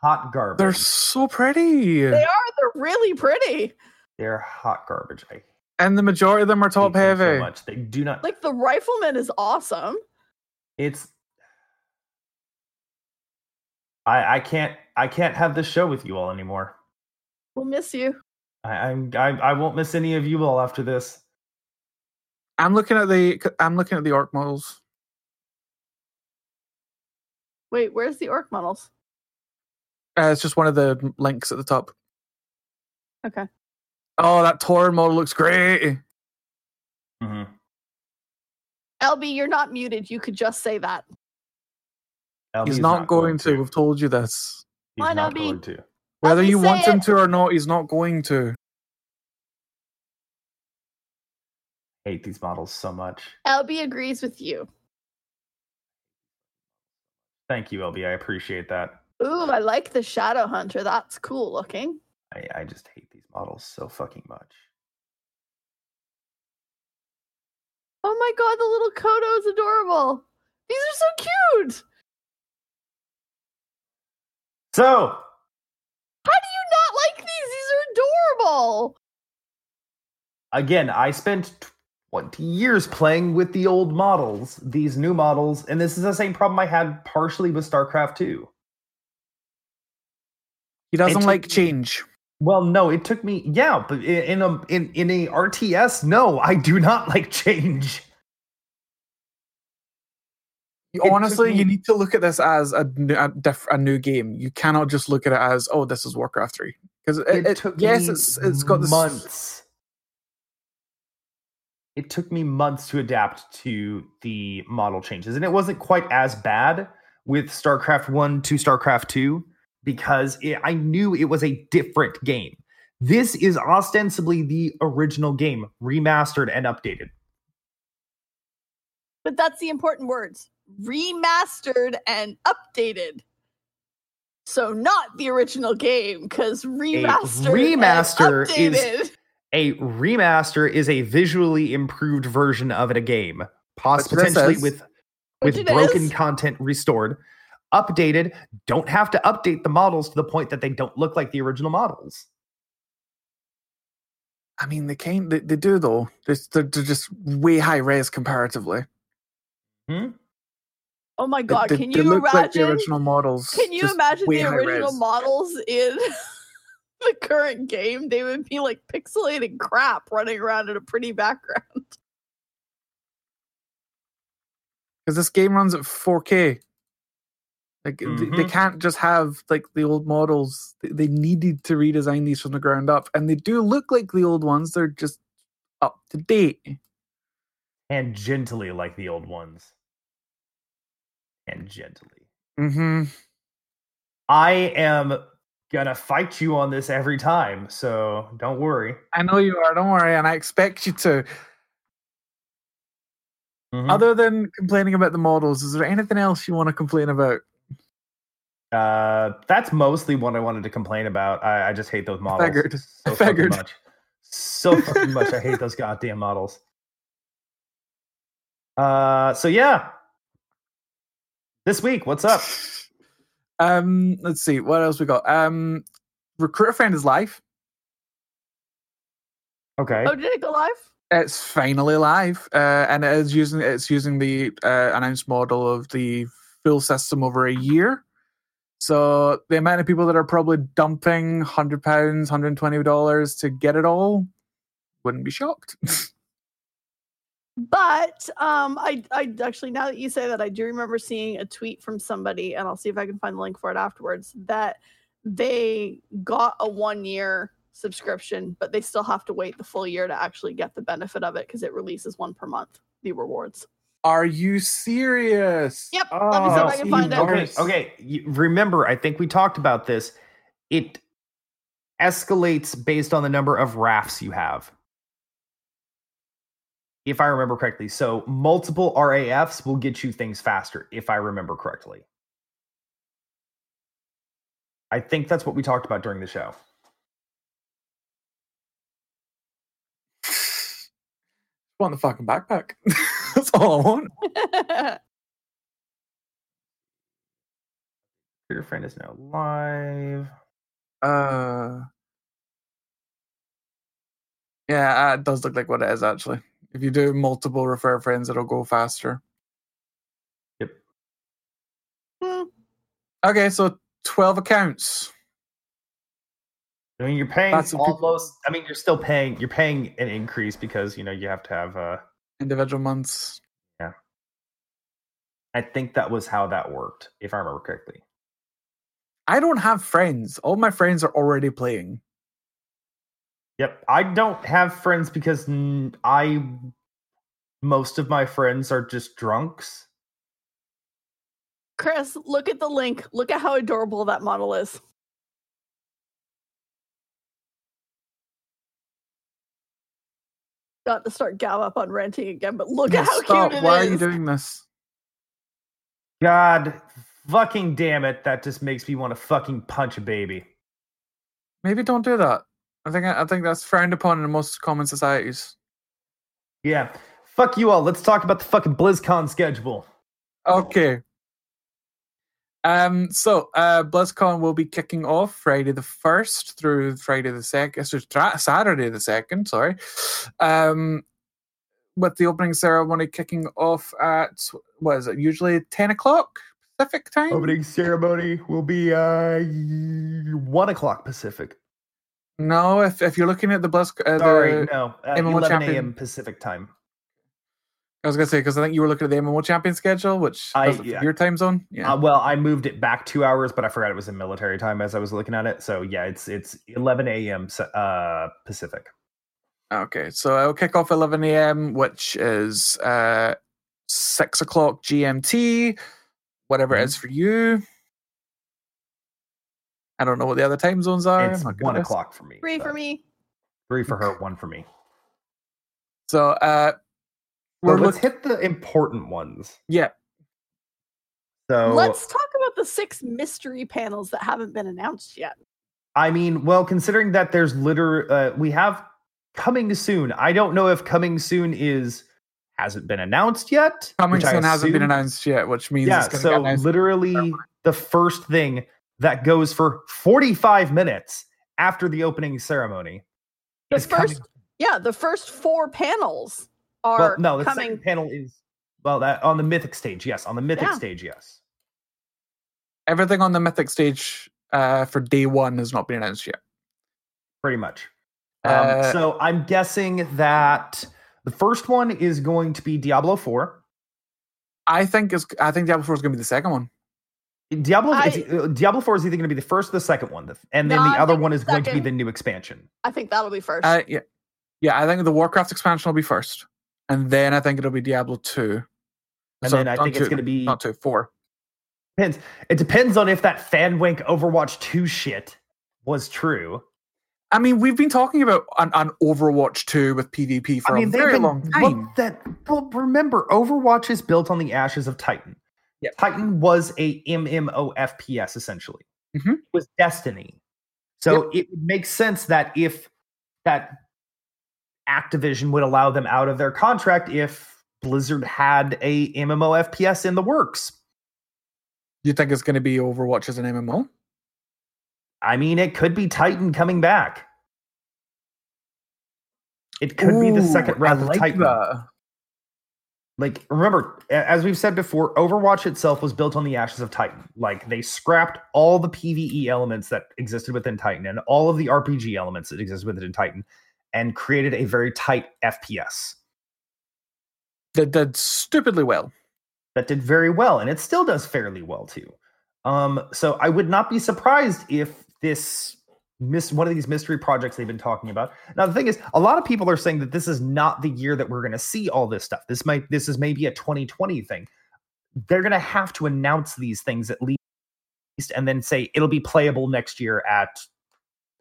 hot garbage. They're so pretty. they are. They're really pretty. They're hot garbage. I And the majority of them are top them heavy. so much. They do not Like the rifleman is awesome. it's I I can't I can't have this show with you all anymore. We'll miss you. I, I'm I, I won't miss any of you all after this. I'm looking at the I'm looking at the orc models. Wait, where's the orc models? Uh, it's just one of the links at the top. Okay. Oh, that Tauren model looks great. Mm-hmm. LB, you're not muted. You could just say that. He's not, going, to. We've told you this. He's Why not not be? going to. Whether you want say him it. to or not, he's not going to. hate these models so much. LB agrees with you. Thank you, LB. I appreciate that. Ooh, I like the Shadow Hunter. That's cool looking. I, I just hate these models so fucking much. Oh my god, the little Kodo is adorable. These are so cute. So How do you not like these? These are again, I spent 20 years playing with the old models, these new models, and this is the same problem I had partially with StarCraft 2. He doesn't took like change. Well, no, it took me yeah, but in a in in a RTS, no, I do not like change. You- It took Honestly, you need to look at this as a, a, diff, a new game. You cannot just look at it as, oh, this is Warcraft 3. Because it, It, it- took yes, me it's it's got this months. It took me months to adapt to the model changes, and it wasn't quite as bad with StarCraft One to StarCraft Two because it, I knew it was a different game. This is ostensibly the original game, remastered and updated. But that's the important words. Remastered and updated. So not the original game, because remastered. remaster is- updated. A remaster is a visually improved version of it, a game, poss- Which this potentially with with broken is. content restored. Updated, don't have to update the models to the point that they don't look like the original models. I mean, they can't. They, they do though. They're, they're, they're just way high res comparatively. Hmm? Oh my god, they, can they you look like the imagine? original models. Can you imagine the original res. models in the current game? They would be like pixelated crap running around in a pretty background. because this game runs at 4K. Like th- they mm-hmm. can't just have like the old models. They, they needed to redesign these from the ground up, and they do look like the old ones. They're just up to date. And gently like the old ones. And gently. Mm-hmm. I am gonna fight you on this every time, so don't worry. I know you are. Don't worry, and I expect you to. Mhm. Other than complaining about the models, is there anything else you want to complain about? Uh, that's mostly what I wanted to complain about. I, I just hate those models figured. So fucking much. So fucking much. I hate those goddamn models. Uh, so yeah. This week, what's up? Um, let's see what else we got. Um, Recruit-a-Friend is live. Okay. Oh, did it go live? It's finally live, uh, and it is using it's using the uh, announced model of the full system over a year. So the amount of people that are probably dumping hundred pounds, hundred and twenty dollars to get it all, wouldn't be shocked. But um, I, I actually now that you say that, I do remember seeing a tweet from somebody, and I'll see if I can find the link for it afterwards. That they got a one year subscription, but they still have to wait the full year to actually get the benefit of it because it releases one per month. The rewards. Are you serious? Yep, let me see if I can find it. Okay, okay. You, remember, I think we talked about this. It escalates based on the number of RAFs you have. If I remember correctly. So multiple RAFs will get you things faster, if I remember correctly. I think that's what we talked about during the show. want the fucking backpack. That's all I want. Your friend is now live. Uh, yeah, uh, it does look like what it is actually. If you do multiple refer friends, it'll go faster. Yep. Okay, so twelve accounts. I mean, you're paying Lots almost. I mean, you're still paying. You're paying an increase because you know you have to have. Uh, individual months. Yeah, I think that was how that worked, if I remember correctly. I don't have friends. All my friends are already playing. Yep, I don't have friends because I. Most of my friends are just drunks. Chris, look at the link. Look at how adorable that model is. Got to start gal up on renting again, but look Yeah, at how stop. cute it is. Why are you doing this? God, fucking damn it! That just makes me want to fucking punch a baby. Maybe don't do that. I think I think that's frowned upon in most common societies. Yeah, fuck you all. Let's talk about the fucking BlizzCon schedule. Okay. Um. So, uh, BlizzCon will be kicking off Friday the first through Friday the second. So tra- Saturday the second. Sorry. Um, with the opening ceremony kicking off at what is it? Usually ten o'clock Pacific time. Opening ceremony will be uh one o'clock Pacific. No, if if you're looking at the Blizz, uh, Sorry, the, no, uh, MMO 11 champion- a.m. Pacific time. I was gonna say because I think you were looking at the MMO champion schedule, which I- yeah. your time zone. Yeah. Uh, well, I moved it back two hours, but I forgot it was in military time as I was looking at it. So yeah, it's it's 11 a.m. Uh, Pacific. Okay, so I'll kick off 11 a.m., which is uh, 6 o'clock GMT, whatever Mhm. it is for you. I don't know what the other time zones are. It's I'm not good one at this. o'clock for me. Three so for me. Three for her, one for me. So, uh, Well, let's look- hit the important ones. yeah, So Let's talk about the six mystery panels that haven't been announced yet. I mean, well, considering that there's liter, uh, we have coming soon. I don't know if coming soon is hasn't been announced yet. coming soon hasn't been announced yet, which means Yeah, it's going to so get announced. literally the first thing that goes for 45 minutes after the opening ceremony The is coming. first, yeah, the first four panels are Well, no, the coming. second panel is well that on the mythic stage. Yes, on the mythic Yeah. stage. Yes. Everything on the mythic stage uh, for day one has not been announced yet. pretty much. Um, Uh, so I'm guessing that the first one is going to be Diablo 4. I think is I think Diablo 4 is going to be the second one. Diablo I- it's- uh, Diablo 4 is either going to be the first or the second one, the- and then No, the I other one is going to be the new expansion. I think that'll be first. Uh, yeah, yeah. I think the Warcraft expansion will be first, and then I think it'll be Diablo two. And So, then I not think it's going to be not two, four. depends. It depends on if that fanwink Overwatch 2 shit was true. I mean, we've been talking about an, an Overwatch two with PvP for I mean, a very been, long well, time. that well, remember, Overwatch is built on the ashes of Titan. Yeah. Titan was a MMO FPS essentially. Mhm. It was Destiny. So it would make sense that if that Activision would allow them out of their contract if Blizzard had a MMO FPS in the works. You think it's going to be Overwatch as an MMO? I mean, it could be Titan coming back. It could be the second round I of Titan. that. Like, remember, as we've said before, Overwatch itself was built on the ashes of Titan. Like, they scrapped all the PvE elements that existed within Titan and all of the RPG elements that existed within Titan and created a very tight FPS That did stupidly well. that did very well. And it still does fairly well, too. Um, so I would not be surprised if this miss one of these mystery projects they've been talking about. Now the thing is, a lot of people are saying that this is not the year that we're going to see all this stuff. This might this is maybe a 2020 thing. They're going to have to announce these things at least and then say it'll be playable next year at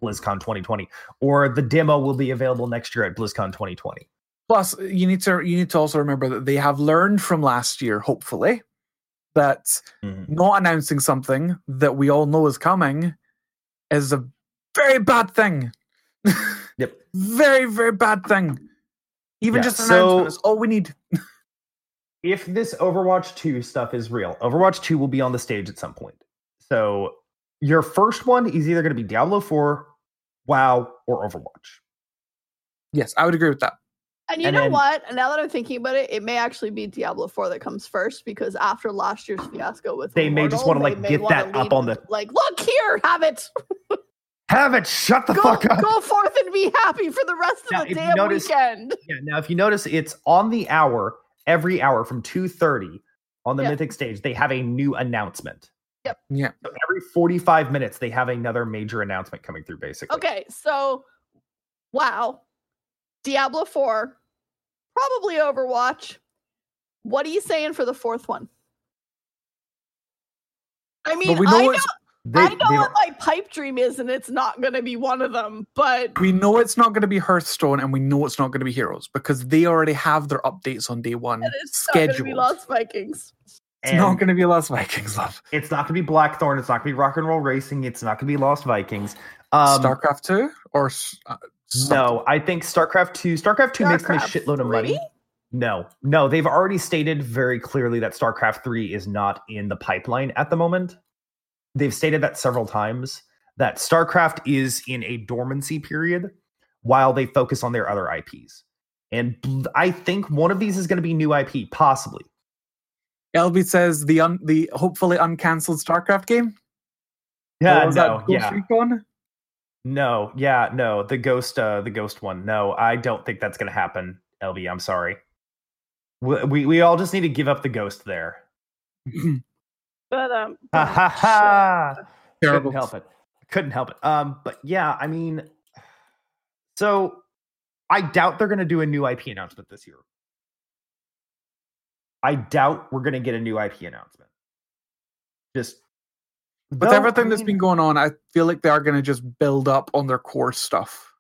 BlizzCon 2020 or the demo will be available next year at BlizzCon 2020. Plus, you need to you need to also remember that they have learned from last year, hopefully, that mm-hmm. not announcing something that we all know is coming is a very bad thing. Yep. very, very bad thing. Even Yeah, just an so- announcement is all we need. if this Overwatch 2 stuff is real, Overwatch 2 will be on the stage at some point. So your first one is either going to be Diablo 4, WoW, or Overwatch. Yes, I would agree with that. And you And know then- what? Now that I'm thinking about it, it may actually be Diablo 4 that comes first because after last year's fiasco with They may just wanna, like, get that up on the- like, look here, have it. Have it! Shut the Go, fuck up! go forth and be happy for the rest of Now, the if you damn notice- weekend. Yeah, now if you notice, it's on the hour, every hour from 2.30 on the Yeah. Mythic stage, they have a new announcement. Yep. Yeah. So every 45 minutes, they have another major announcement coming through, basically. Okay, so wow. Diablo 4, probably Overwatch. What are you saying for the fourth one? I mean, we know I know, it's They, I know they've- what my pipe dream is, and it's not going to be one of them, but we know it's not going to be Hearthstone and we know it's not going to be Heroes because they already have their updates on day one it's not going to scheduled. be Lost Vikings. it's and- not going to be Lost Vikings, love. It's not going to be Blackthorne. It's not going to be Rock and Roll Racing. It's not going to be Lost Vikings. Um, StarCraft 2 or uh, no, I think StarCraft 2. StarCraft 2 makes me a StarCraft shitload of money. No, no, they've already stated very clearly that StarCraft 3 is not in the pipeline at the moment. They've stated that several times that StarCraft is in a dormancy period while they focus on their other IPs. And I think one of these is going to be new IP, possibly. LB says the un- the hopefully uncancelled StarCraft game. Yeah, no, that yeah. Recon? No, yeah, no, the ghost, uh, the ghost one. No, I don't think that's gonna happen. LB, I'm sorry. We, we we all just need to give up the ghost there. But um, Ha ha ha! Terrible. Couldn't help it. Couldn't help it. Um, but yeah, I mean, so I doubt they're gonna do a new IP announcement this year. I doubt we're gonna get a new IP announcement. Just With though, I everything that's been going on, I feel like they are going to just build up on their core stuff.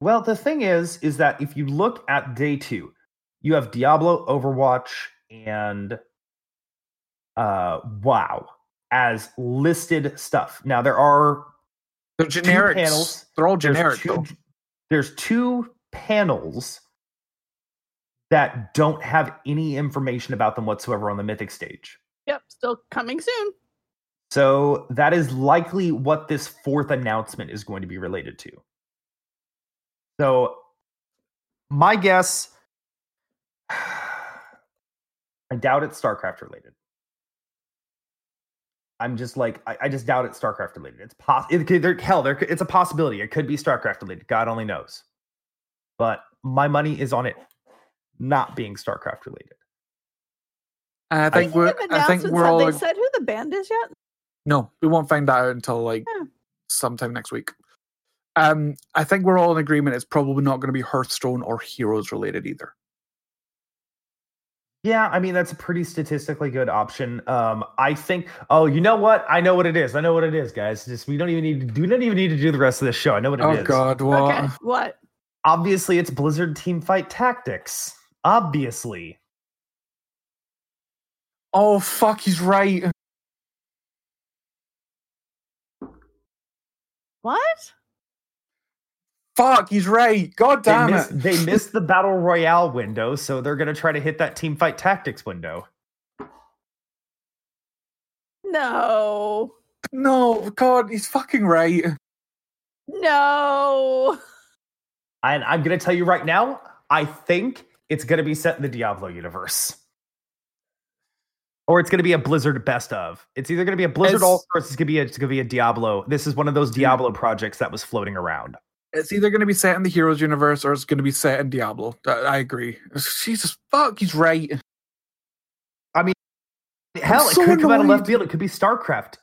Well, the thing is, is that if you look at day two, you have Diablo, Overwatch, and uh WoW as listed stuff. Now there are They're generic panels. They're all there's generic. two, there's two panels that don't have any information about them whatsoever on the Mythic stage. yep, still coming soon. So that is likely what this fourth announcement is going to be related to. So my guess I doubt it's StarCraft related. I'm just like I, I just doubt it's StarCraft related. It's poss it there, hell there it's a possibility. It could be StarCraft related. God only knows. But my money is on it not being StarCraft related. And I think we're. Speaking of I think we're all. they said who the band is yet? No, we won't find that out until like Hmm. sometime next week. Um, I think we're all in agreement. It's probably not going to be Hearthstone or Heroes related either. Yeah, I mean that's a pretty statistically good option. Um, I think. Oh, you know what? I know what it is. I know what it is, guys. Just we don't even need to. We don't even need to do the rest of this show. I know what it is. Oh God, what? Okay, what? Obviously, it's Blizzard Team Fight Tactics. Obviously, Oh fuck, he's right. What? Fuck, he's right. God they damn missed, it. they missed the battle royale window, so they're gonna try to hit that Team Fight Tactics window. No. No, God, he's fucking right. No. And I'm gonna tell you right now, I think it's gonna be set in the Diablo universe. Or it's gonna be a Blizzard best of. It's either gonna be a Blizzard It's- All or it's gonna be a, it's gonna be a Diablo. This is one of those. Diablo projects that was floating around. It's either going to be set in the Heroes universe or it's going to be set in Diablo. I, I agree. Jesus fuck, he's right. I mean, hell, it so could come out of left field. It could be StarCraft.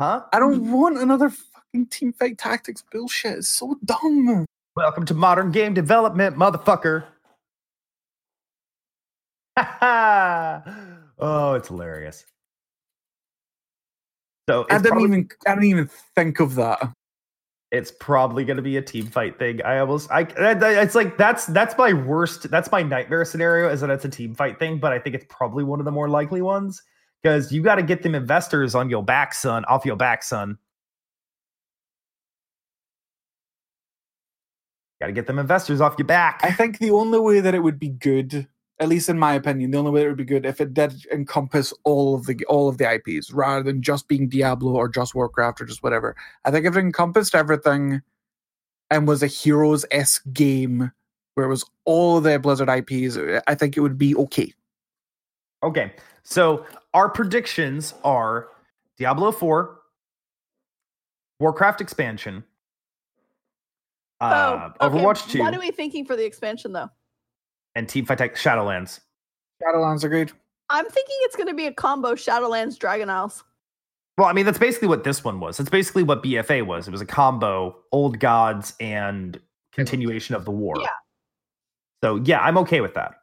Huh? I don't want another fucking team fight tactics bullshit. It's so dumb. Welcome to modern game development, motherfucker. oh, it's hilarious. So it's I didn't probably, even I didn't even think of that. It's probably going to be a team fight thing. I almost I, it's like that's that's my worst that's my nightmare scenario is that it's a team fight thing, but I think it's probably one of the more likely ones because you got to get them investors on your back, son, off your back, son. Got to get them investors off your back. I think the only way that it would be good, at least in my opinion, the only way it would be good if it did encompass all of the all of the IPs rather than just being Diablo or just Warcraft or just whatever. I think if it encompassed everything and was a Heroes esque game where it was all the Blizzard IPs, I think it would be okay. Okay, so our predictions are Diablo 4, Warcraft expansion, uh, oh, okay, Overwatch 2, What are we thinking for the expansion though? And Teamfight Tech Shadowlands. Shadowlands agreed. I'm thinking it's going to be a combo Shadowlands Dragon Isles. Well, I mean, that's basically what this one was. It's basically what BFA was. It was a combo, old gods and continuation of the war. Yeah. So yeah, I'm okay with that.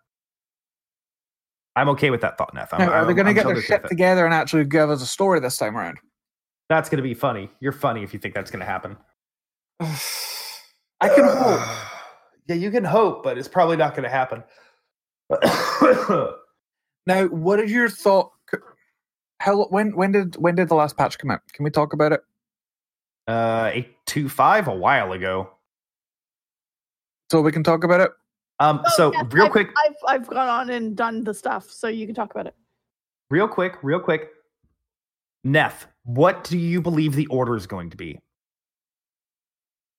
I'm okay with that thought, Neth. I'm, Now, are they I'm- going to get their shit together and actually give us a story this time around? That's going to be funny. You're funny if you think that's going to happen. I can hope. Yeah, you can hope, but it's probably not going to happen. Now, what is your thought? How when when did when did the last patch come out? Can we talk about it? uh, eight two five a while ago. So we can talk about it. Um, Oh, so yes, real I've- quick, I've I've gone on and done the stuff, so you can talk about it. real quick, real quick. Neth, what do you believe the order is going to be?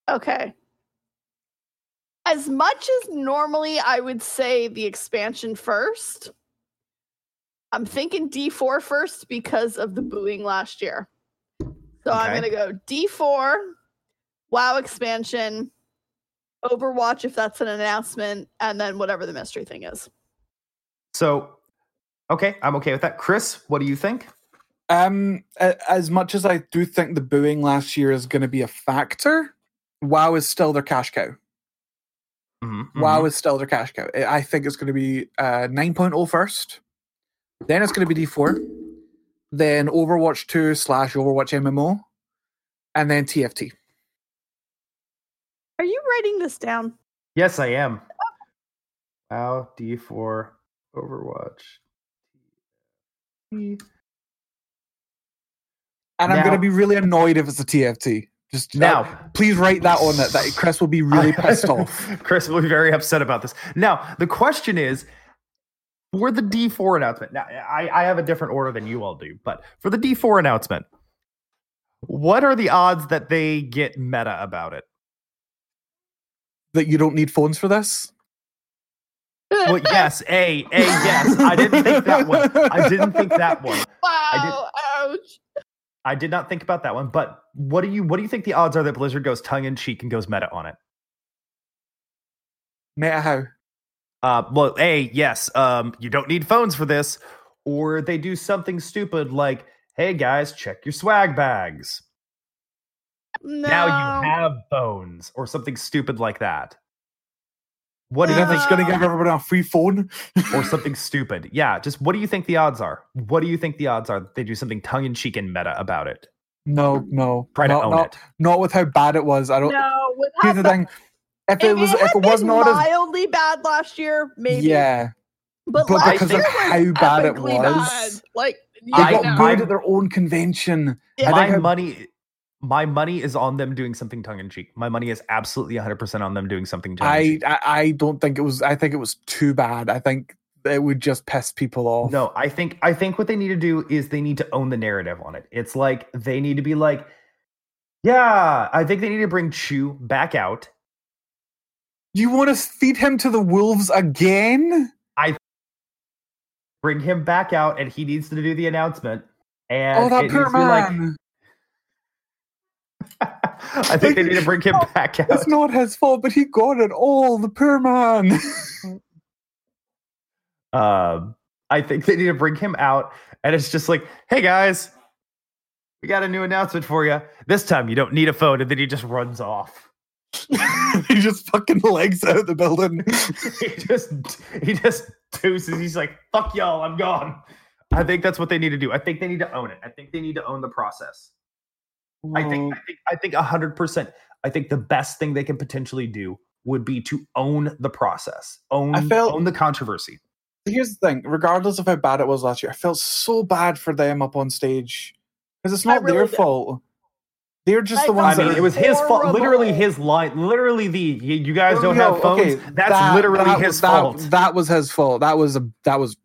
Okay. As much as normally I would say the expansion first, I'm thinking D4 first because of the booing last year. So I'm going to go D4, WoW expansion, Overwatch if that's an announcement, and then whatever the mystery thing is. So, okay, I'm okay with that. Chris, what do you think? Um, as much as I do think the booing last year is going to be a factor, WoW is still their cash cow. Mhm, WoW mhm. is still their cash cow. I I think it's going to be uh, 9.0 first, then it's going to be D4, then Overwatch 2 slash Overwatch MMO, and then TFT. Are you writing this down? Yes, I am. WoW, D4, Overwatch. And I'm going to be really annoyed if it's a TFT. Just uh, Now, please write that on it. That Chris will be really pissed off. Chris will be very upset about this. Now, the question is for the D4 announcement. Now, I, I have a different order than you all do, but for the D4 announcement, what are the odds that they get meta about it? That you don't need phones for this. Well, yes, A, A, yes. I didn't think that one. I didn't think that one. Wow, ouch. I did not think about that one. But what do you what do you think the odds are that Blizzard goes tongue in cheek and goes meta on it? Meta how? Uh, well, A, yes, um, you don't need phones for this, or they do something stupid like, "Hey guys, check your swag bags." No. Now you have phones, or something stupid like that. What do You you think they're just going to give uh. everybody a free phone? or something stupid. Yeah, just what do you think the odds are? What do you think the odds are that they do something tongue in cheek and meta about it? No, no. Try to not, own not, it. not with how bad it was. I don't. No, with Here's the bad- thing. If it was, if it was been not as mildly bad last year, maybe. yeah, but, but last because of year was how bad it was, bad. Like they I got yeah, know. booed at their own convention. Yeah. I my think I- money, my money is on them doing something tongue in cheek. My money is absolutely 100 percent on them doing something I, cheek. I I don't think it was. I think it was too bad. I think it would just piss people off. No, I think I think what they need to do is they need to own the narrative on it. It's like they need to be like, yeah, I think they need to bring Chew back out You want to feed him to the wolves again? I bring him back out, and he needs to do the announcement. And oh, that poor be like- man. I think they need to bring him back out. It's not his fault, but he got it all. The poor man. Um, I think they need to bring him out, and it's just like, hey guys, we got a new announcement for you. This time you don't need a phone, and then he just runs off. he just fucking legs out of the building. he just he just deuces. He's like, fuck y'all, I'm gone. I think that's what they need to do. I think they need to own it. I think they need to own the process. I think I think I think hundred percent. I think the best thing they can potentially do would be to own the process, own I felt- own the controversy. Here's the thing: regardless of how bad it was last year, I felt so bad for them up on stage because it's not their did. fault. They're just I the felt I ones mean, it was his fault. Literally his line. Literally the you you guys oh, don't No, have phones. okay, That's that- literally that his that- fault. That, was his fault. That was a that was.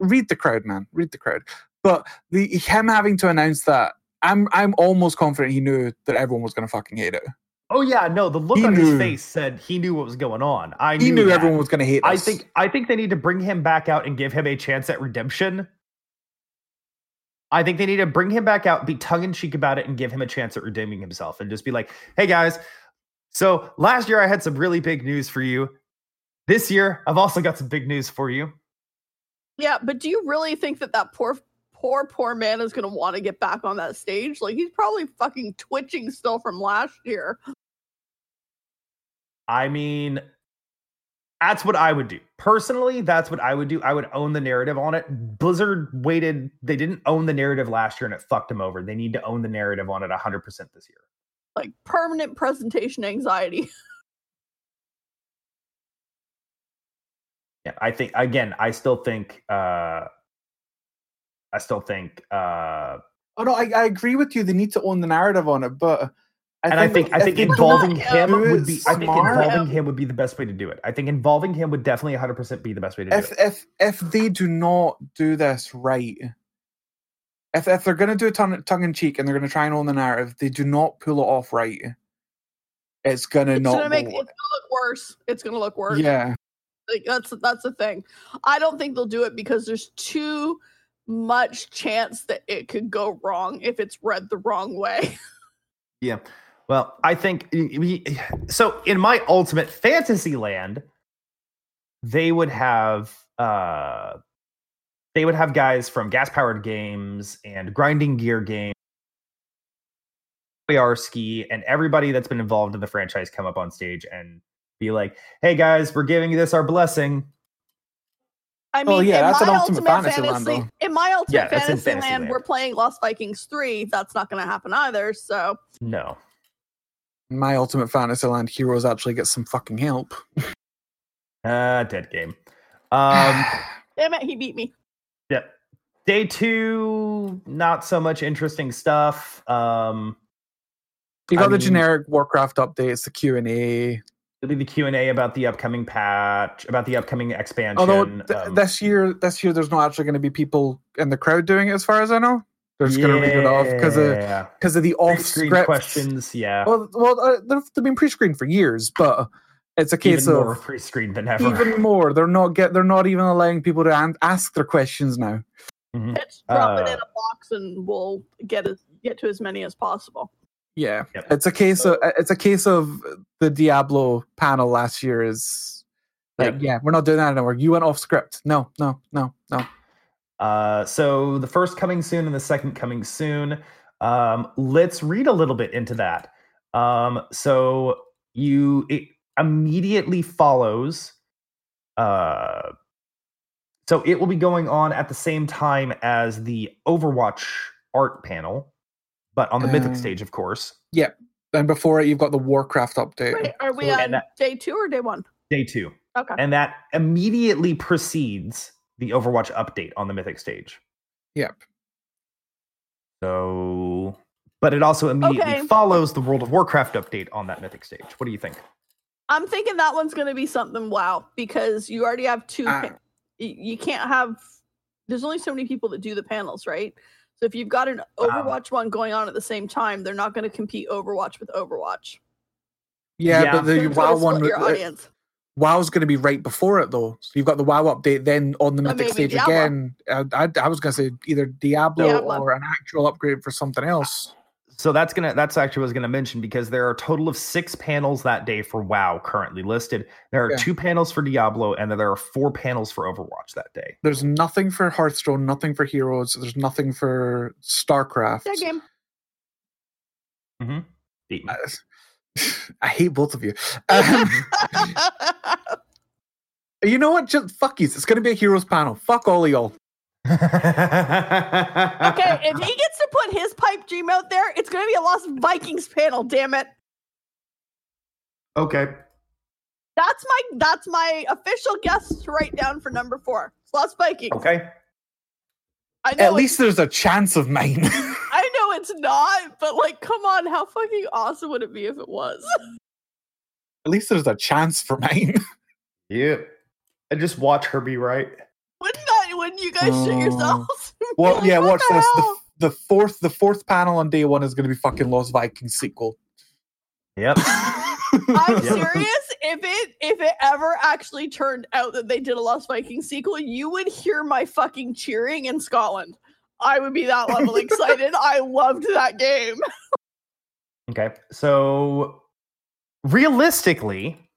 Read the crowd, man. Read the crowd. But the him having to announce that, I'm I'm almost confident he knew that everyone was gonna fucking hate it. oh yeah, no. The look He on his face said he knew what was going on. I He knew that. everyone was gonna hate. I think I think they need to bring him back out and give him a chance at redemption. I think they need to bring him back out, be tongue in cheek about it, and give him a chance at redeeming himself, and just be like, "Hey guys, so last year I had some really big news for you. This year I've also got some big news for you. Yeah, but do you really think that that poor, poor, poor man is going to want to get back on that stage? Like, he's probably fucking twitching still from last year. I mean, that's what I would do. Personally, that's what I would do. I would own the narrative on it. Blizzard waited, they didn't own the narrative last year and it fucked them over. They need to own the narrative on it 100% this year. Like, permanent presentation anxiety. Yeah, I think again, I still think uh I still think uh Oh no, I, I agree with you. They need to own the narrative on it, but I and I think I think involving don't him do would be I think involving him would be the best way to do it. I think involving him would definitely 100% be the best way to do if it. if if they do not do this right, if if they're gonna do it tongue tongue in cheek and they're gonna try and own the narrative, they do not pull it off right. It's gonna It's not gonna make it's gonna look worse. It's gonna look worse. Yeah, Like that's that's the thing. I don't think they'll do it because there's too much chance that it could go wrong if it's read the wrong way. Yeah. Well, I think so. In my ultimate fantasy land, they would have uh, they would have guys from gas powered games and grinding gear games, Ski, and everybody that's been involved in the franchise come up on stage and be like, "Hey guys, we're giving this our blessing." I mean, Oh, yeah, in that's my an Ultimate Fantasy land, fantasy, though. in my ultimate Yeah, fantasy, Fantasy land, Land. we're playing Lost Vikings three. That's not going to happen either. So No. my ultimate fantasy land heroes actually get some fucking help. Uh, dead game. Um, damn it, he beat me. Yep. Day two, not so much interesting stuff. Um, you I got the mean- generic Warcraft updates, the Q and A. it'll be the Q and A about the upcoming patch, about the upcoming expansion. Although th- um, this year, this year there's not actually going to be people in the crowd doing it, as far as I know. They're just going to read it off because of because of the off Pre-screened script questions. Yeah, Well, well, uh, they've, they've been pre-screened for years, but it's a case even more of pre-screened than ever. even more. They're not get. They're not even allowing people to an- ask their questions now. Mhm. Let's drop it Uh, in a box and we'll get as, get to as many as possible. Yeah, Yep. it's a case of it's a case of the Diablo panel last year is like, Yep. yeah, we're not doing that anymore. You went off script. No, no, no, no. Uh, so the first coming soon and the second coming soon. Um, let's read a little bit into that. Um, so you it immediately follows. Uh, so it will be going on at the same time as the Overwatch art panel, but on the Mythic Um, stage, of course. Yep. And before it, you've got the Warcraft update. Wait, are we So- on that- day two or day one? Day two, Okay. and that immediately precedes the Overwatch update on the Mythic stage. Yep. So, but it also immediately Okay. follows the World of Warcraft update on that Mythic stage. What do you think? I'm thinking that one's going to be something wow because you already have two. Ah. pa- you can't have. There's only so many people that do the panels, right? So if you've got an Um, Overwatch one going on at the same time, they're not going to compete Overwatch with Overwatch. Yeah, Yeah. but the Don't WoW one, your uh, audience. WoW's going to be right before it though. So you've got the WoW update, then on the Or Mythic stage Diablo. again. Uh, I, I was going to say either Diablo, Diablo. or an actual upgrade for something else. So that's gonna that's actually what I was gonna mention because there are a total of six panels that day for WoW currently listed. There are Yeah. two panels for Diablo, and then there are four panels for Overwatch that day. There's nothing for Hearthstone, nothing for Heroes. There's nothing for StarCraft. That game. Beat me. I, I hate both of you. Um, you know what? Just fuck you. It's going to be a Heroes panel. Fuck all of y'all. okay, if he gets to put his pipe dream out there, it's going to be a Lost Vikings panel. Damn it! okay. That's my that's my official guess to write down for number four. It's Lost Vikings. Okay. I know At least there's a chance of mine. I know it's not, but like, come on, how fucking awesome would it be if it was? At least there's a chance for mine. Yep. And just watch her be right. Wouldn't that? Wouldn't you guys shit Oh. yourselves? Well, Like, yeah. Watch the this. The, the fourth, the fourth panel on day one is going to be fucking Lost Vikings sequel. Yep. I'm Yeah. serious. If it if it ever actually turned out that they did a Lost Viking sequel, you would hear my fucking cheering in Scotland. I would be that level excited. I loved that game. Okay. So realistically,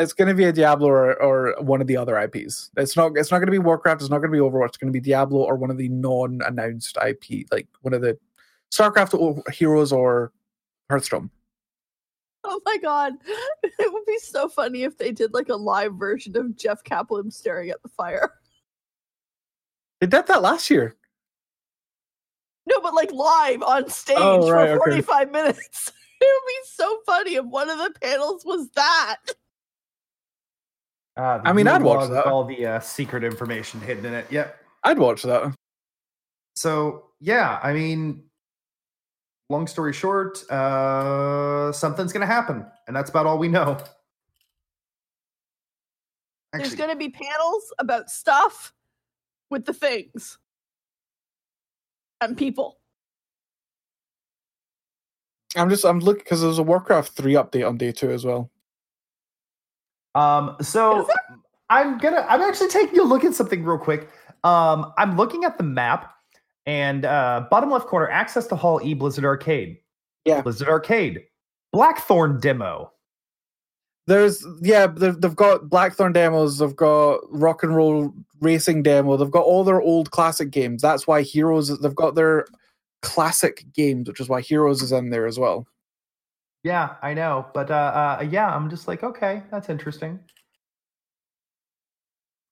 It's going to be a Diablo or, or one of the other IPs. It's not. It's not going to be Warcraft. It's not going to be Overwatch. It's going to be Diablo or one of the non-announced IP, like one of the StarCraft or Heroes or Hearthstone. Oh my god. It would be so funny if they did like a live version of Jeff Kaplan staring at the fire. They did that last year. No, but like live on stage Oh, right, for okay. 45 minutes. It would be so funny if one of the panels was that. Uh, I mean, I'd watch that. all the uh, secret information hidden in it. Yep. I'd watch that. So yeah, I mean, long story short, uh, something's gonna happen, and that's about all we know. There's going to be panels about stuff with the things and people. I'm just. I'm looking because there's a Warcraft three update on day two as well. Um, so I'm gonna I'm actually taking a look at something real quick. Um, I'm looking at the map and uh bottom left corner, access to Hall E Blizzard Arcade. Yeah. Blizzard Arcade. Blackthorne demo. There's yeah, they've, they've got Blackthorne demos. They've got Rock and Roll Racing demo. They've got all their old classic games. That's why Heroes. They've got their classic games, which is why Heroes is in there as well. Yeah, I know. But uh, uh yeah, I'm just like, okay, that's interesting.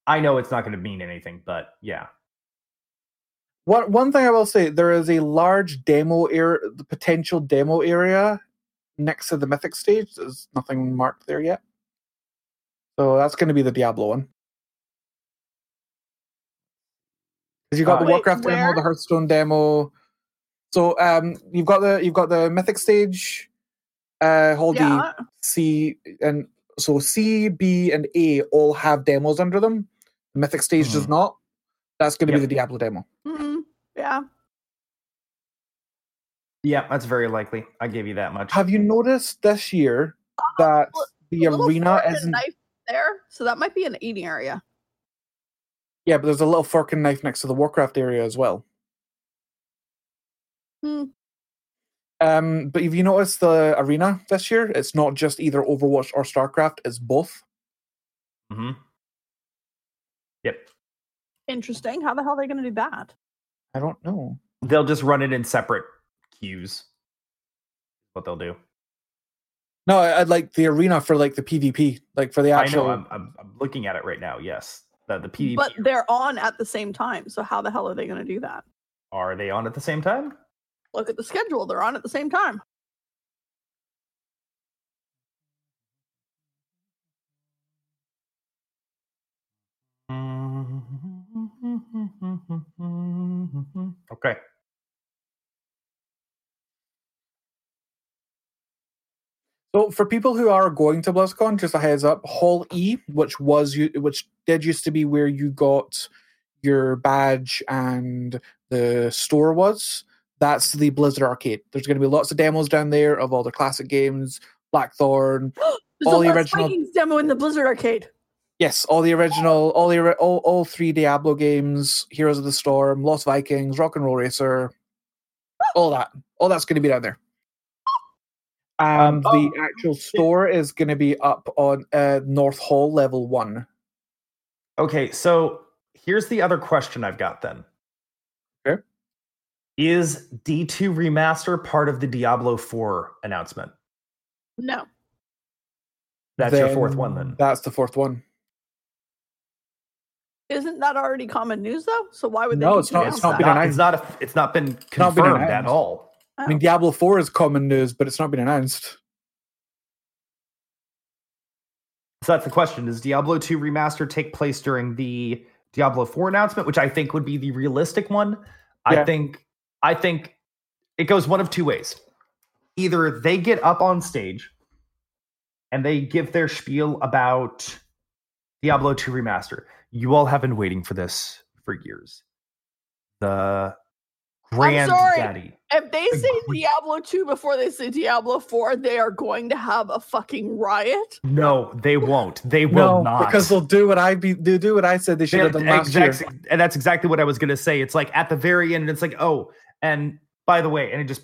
I know it's not gonna mean anything, but yeah. One one thing I will say, there is a large demo area, the potential demo area next to the Mythic stage. There's nothing marked there yet, so that's going to be the Diablo one. Because you got Uh, the Wait, Warcraft demo, the Hearthstone demo. So um, you've got the you've got the Mythic stage, uh, Hall D, Yeah. C, and so C, B, and A all have demos under them. The Mythic stage does Mhm. not. That's going to be the Diablo demo. Mhm. Yeah. Yeah, that's very likely. I give you that much. Have you noticed this year that well, the arena isn't? knife there, so that might be an eating area. Yeah, but there's a little fork and knife next to the Warcraft area as well. Hmm. Um, but if you notice the arena this year, it's not just either Overwatch or StarCraft; it's both. hmm Yep. Interesting. How the hell are they going to do that? I don't know. They'll just run it in separate queues. What they'll do. No, I- I'd like the arena for like the PvP, like for the I actual. know. I'm, I'm, I'm looking at it right now. Yes, the the PvP. But they're on at the same time. So how the hell are they going to do that? are they on at the same time? Look at the schedule. They're on at the same time. Okay. So for people who are going to BlizzCon, just a heads up, Hall E, which was you, which did used to be where you got your badge and the store was. That's the Blizzard Arcade. There's going to be lots of demos down there of all the classic games, Blackthorne. There's All a the Lost original- Vikings demo in the Blizzard arcade. Yes, all the original, all the all, all three Diablo games, Heroes of the Storm, Lost Vikings, Rock and Roll Racer, all that, all that's going to be down there. And Um, the actual store is going to be up on uh, North Hall level one. Okay, so here's the other question I've got then. Okay. Is D2 remaster part of the Diablo 4 announcement? No. That's your fourth one then. That's the fourth one. Isn't that already common news though? So why would they? No, it's not- it's not that? been Not- announced. it's not a, it's not been not been confirmed at announced. all. Oh. I mean, Oh. Diablo 4 is common news, but it's not been announced. So that's the question. Does Diablo 2 remaster take place during the Diablo 4 announcement, which I think would be the realistic one? I think I think it goes one of two ways. Either they get up on stage and they give their spiel about Diablo 2 remaster. You all have been waiting for this for years. The sorry. granddaddy. If they say Agree. Diablo 2 before they say Diablo 4, they are going to have a fucking riot. No, they won't. They will no, not. because they'll do what I be they do what I said they should have done last year. and that's exactly what I was going to say. It's like at the very end, it's like, oh, and by the way, and it just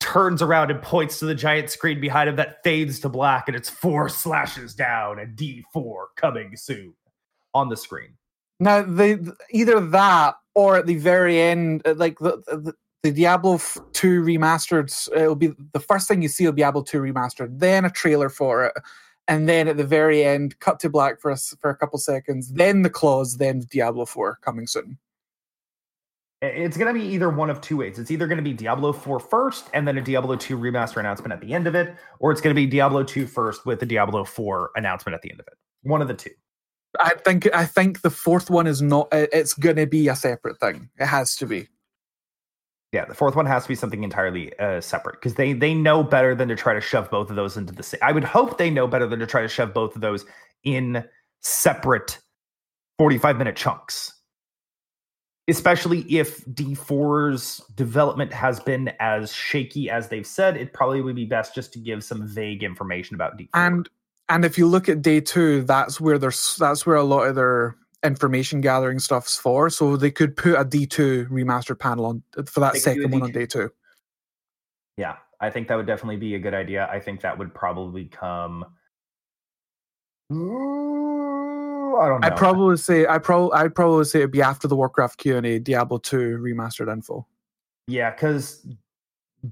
turns around and points to the giant screen behind him that fades to black, and it's four slashes down and D4 coming soon on the screen. Now, they either that or at the very end, uh, like the the, the Diablo two remastered, it'll be the first thing you see will be Diablo two remastered, then a trailer for it, and then at the very end, cut to black for us for a couple seconds, then the claws, then Diablo four coming soon. It's going to be either one of two ways. It's either going to be Diablo 4 first and then a Diablo 2 remaster announcement at the end of it, or it's going to be Diablo 2 first with the Diablo 4 announcement at the end of it. One of the two. I think I think the fourth one is not. It's going to be a separate thing. It has to be. Yeah, the fourth one has to be something entirely uh, separate because they they know better than to try to shove both of those into the same. I would hope they know better than to try to shove both of those in separate forty-five minute chunks. Especially if D4's development has been as shaky as they've said, it probably would be best just to give some vague information about D4. and and if you look at day two that's where there's that's where a lot of their information gathering stuff's for so they could put a d2 remastered panel on for that They could do a second one on day two yeah, I think that would definitely be a good idea. I think that would probably come. Ooh, I don't know. i'd probably say i probably i'd probably say it'd be after the warcraft q&a diablo 2 remastered info Yeah, because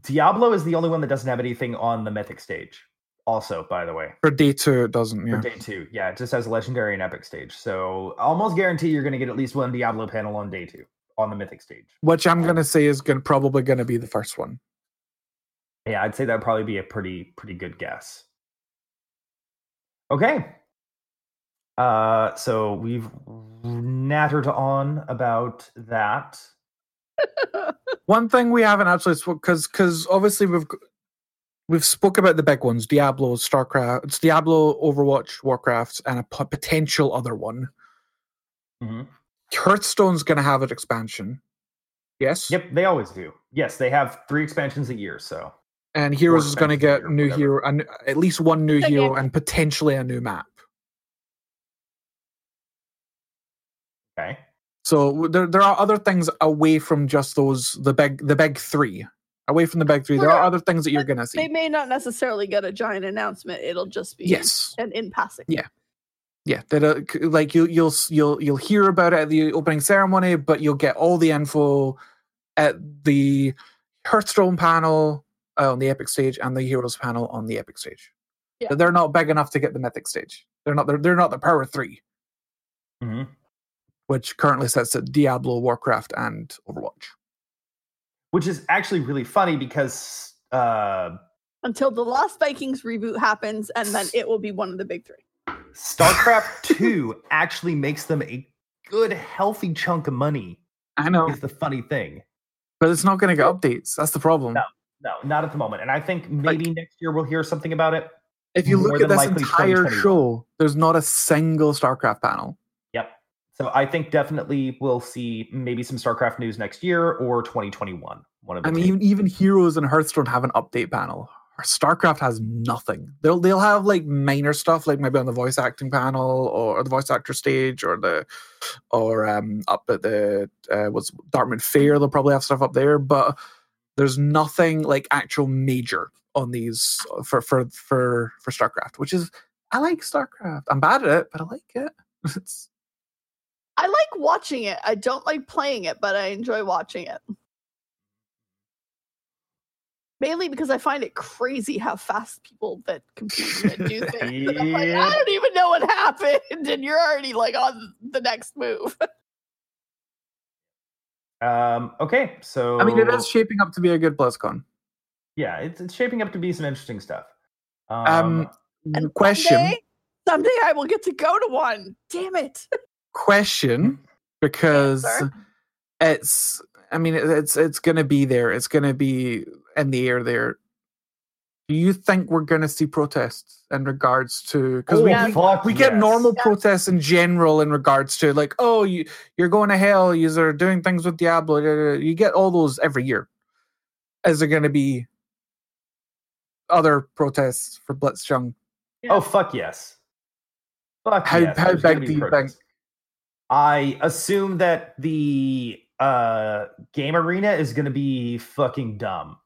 Diablo is the only one that doesn't have anything on the mythic stage. Also, by the way, for day two it doesn't for yeah day two, yeah, it just has legendary and epic stage. So almost guarantee you're going to get at least one Diablo panel on day two on the mythic stage. which i'm gonna say is gonna probably gonna be the first one Yeah, I'd say that'd probably be a pretty pretty good guess. Okay. Uh, so we've nattered on about that. one thing we haven't actually spoke because because obviously we've g- we've spoke about the big ones diablo starcraft it's diablo overwatch warcraft and a p- potential other one Mhm. hearthstone's going to have an expansion yes Yep, they always do. Yes, they have three expansions a year. So and heroes is going to expansions a get new whatever. hero and at least one new Okay. hero and potentially a new map okay. So there, there are other things away from just those the big the big three away from the big three there are other things that you're going to see. They may not necessarily get a giant announcement. It'll just be yes an in passing. Yeah. Yeah, that uh, like you you'll you'll you'll hear about it at the opening ceremony, but you'll get all the info at the Hearthstone panel uh, on the Epic stage and the Heroes panel on the Epic stage. Yeah. But They're not big enough to get the Mythic stage. They're not. They're, they're not the Power Three, hmm which currently sits at Diablo, Warcraft, and Overwatch. Which is actually really funny because uh, Until the Lost Vikings reboot happens, and then it will be one of the big three. StarCraft 2 actually makes them a good, healthy chunk of money. I know, Is the funny thing. but it's not going to get updates. That's the problem. No. No, not at the moment. And I think maybe next year we'll hear something about it. If you more look at this entire show, there's not a single StarCraft panel. So I think definitely we'll see maybe some StarCraft news next year or 2021. One of the I mean, even, even Heroes and Hearthstone have an update panel. StarCraft has nothing. They'll they'll have like minor stuff, like maybe on the voice acting panel or the voice actor stage, or the or um up at the uh, what's Darkmoon Faire. They'll probably have stuff up there, but there's nothing like actual major on these for for for for StarCraft, which is I like StarCraft. I'm bad at it, but I like it. It's I like watching it. I don't like playing it, but I enjoy watching it. Mainly because I find it crazy how fast people that compete in do things. And I'm like, I don't even know what happened, and you're already like on the next move. Um, okay, so I mean, it is shaping up to be a good BlizzCon. yeah, it's, it's shaping up to be some interesting stuff. Um, Um, And question, Someday, someday I will get to go to one. Damn it. Question, mm-hmm. because Answer. it's. I mean, it's it's gonna be there. It's gonna be in the air there. Do you think we're gonna see protests in regards to because oh, we, Yeah. we fuck we get yes. normal Yeah. protests in general in regards to like oh you you're going to hell you're doing things with diablo you get all those every year is there going to be other protests for blitzchung Oh fuck yes. Fuck How- yes. how there's big do you think- protests. I assume that the uh game arena is gonna be fucking dumb.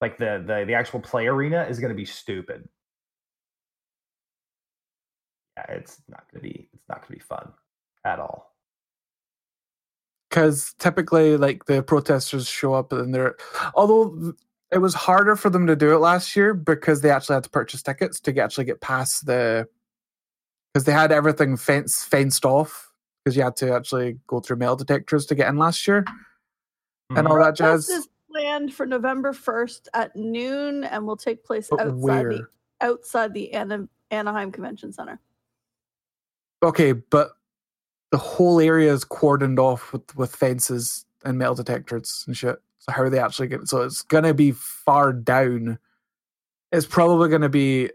Like the the the actual play arena is gonna be stupid. Yeah, it's not gonna be it's not gonna be fun at all. because typically like the protesters show up and they're although it was harder for them to do it last year because they actually had to purchase tickets to actually get past the because they had everything fence, fenced off because you had to actually go through metal detectors to get in last year and Mhm. all that Protest jazz is planned for November 1st at noon and will take place but outside where the outside the Ana- Anaheim Convention Center. okay but the whole area is cordoned off with with fences and metal detectors and shit so how are they actually get so it's gonna be far down it's probably gonna be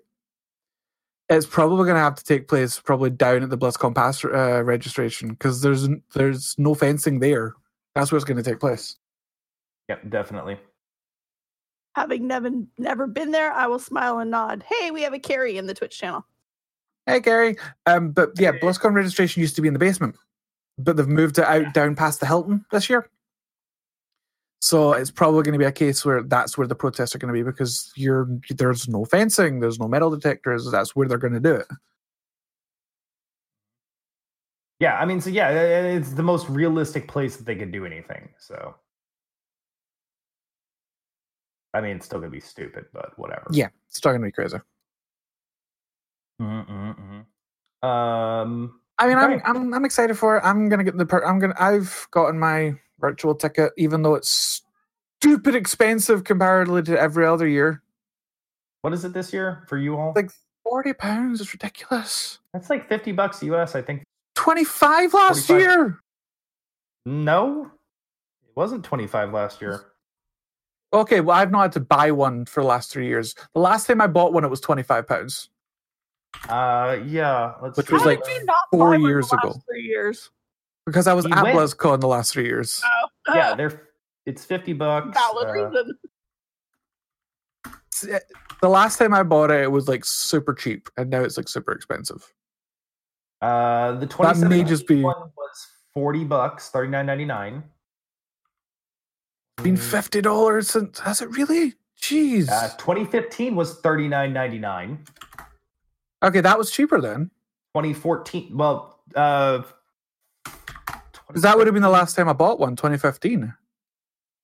it's probably gonna have to take place probably down at the BlizzCon pass uh, registration because there's there's no fencing there that's where it's gonna take place Yep, definitely. Having never never been there, I will smile and nod. Hey, we have a Carrie in the Twitch channel. hey Gary um but yeah BlizzCon registration used to be in the basement but they've moved it out down past the Hilton this year So it's probably going to be a case where that's where the protests are going to be because you're there's no fencing, there's no metal detectors. That's where they're going to do it. Yeah, I mean, so yeah, it's the most realistic place that they could do anything. So, I mean, it's still gonna be stupid, but whatever. Yeah, it's still going to be crazy. Mm-mm-mm. Um. I mean. I'm, I'm I'm excited for it. I'm gonna get the per- I'm gonna I've gotten my virtual ticket, even though it's stupid expensive comparatively to every other year. What is it this year for you all? Like forty pounds is ridiculous. That's like fifty bucks US, I think. Twenty five last 45. year. No, it wasn't twenty five last year. Okay, well I've not had to buy one for the last three years. The last time I bought one, it was twenty five pounds. Uh, yeah. Let's. Which see. was How like did you not four years ago. Three years. Because I was You at went. BlizzCon the last three years. Oh, yeah, they're. It's fifty bucks. valid uh, reason. Eh, The last time I bought it, it was like super cheap, and now it's like super expensive. Uh, the That may just be- one was forty bucks, thirty nine ninety nine. It's been fifty dollars since. Has it really? Jeez. Uh, 2015 was thirty nine ninety nine. okay, that was cheaper then. 2014, well, uh, 'Cause that would have been the last time I bought one, 2015.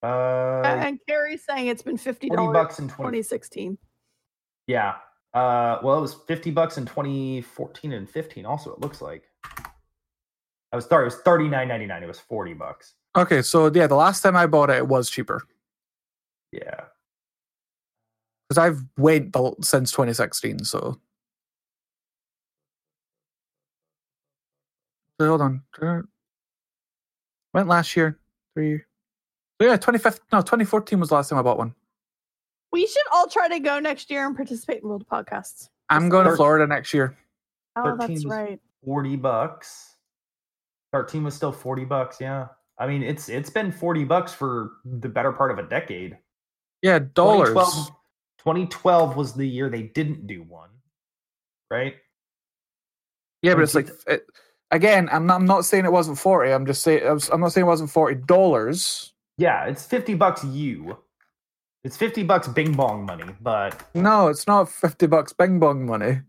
Uh, and Carrie's saying it's been fifty dollars bucks in 20. 2016. Yeah. Uh, well, it was 50 bucks in 2014 and 15. Also, it looks like. I was sorry, it was 39.99. It was 40 bucks. Okay, so yeah, the last time I bought it, it was cheaper Yeah. because I've wait the, since 2016. So. So hold on. Went last year. Three. So yeah, 2015. No, 2014 was the last time I bought one. We should all try to go next year and participate in World Podcasts. I'm going to Florida next year. Oh, that's right. 40 bucks. 13 was still 40 bucks. Yeah. I mean, it's it's been 40 bucks for the better part of a decade. Yeah, dollars. 2012 2012 was the year they didn't do one, right? Yeah, but it's like it, again, I'm not. I'm not saying it wasn't forty. I'm just saying. I'm not saying it wasn't forty dollars. Yeah, it's 50 bucks you. It's 50 bucks bing bong money, but No, it's not fifty bucks bing bong money.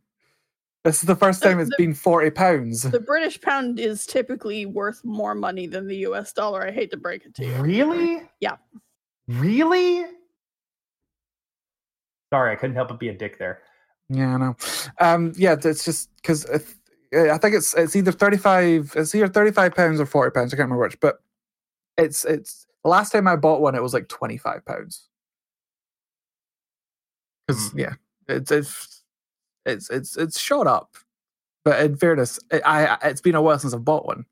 This is the first The- time it's the- been forty pounds. The British pound is typically worth more money than the US dollar. I hate to break it to you. really? Yeah. Really? Sorry, I couldn't help but be a dick there. Yeah, I know. Um, yeah, it's just because I think it's it's either thirty five. It's either thirty five pounds or forty pounds. I can't remember which, but it's it's the last time I bought one, it was like twenty five pounds. Because hmm. yeah, it's it's it's it's it's shot up. But in fairness, I, I it's been a while since I've bought one.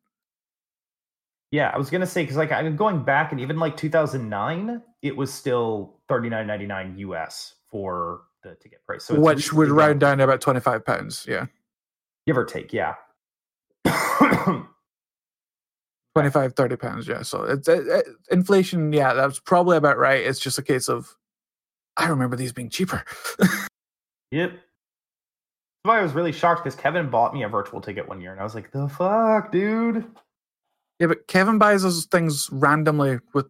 Yeah, I was gonna say because like I'm going back and even like 2009, it was still 39.99 US for the ticket price. So it's which would round down to about 25 pounds. Yeah. Give or take. Yeah. 25, 30 pounds. Yeah. So it's it, it- inflation. Yeah, that's probably about right. It's just a case of, I remember these being cheaper. Yep. That's why I was really shocked because Kevin bought me a virtual ticket one year, and I was like, "The fuck, dude." yeah, but Kevin buys those things randomly with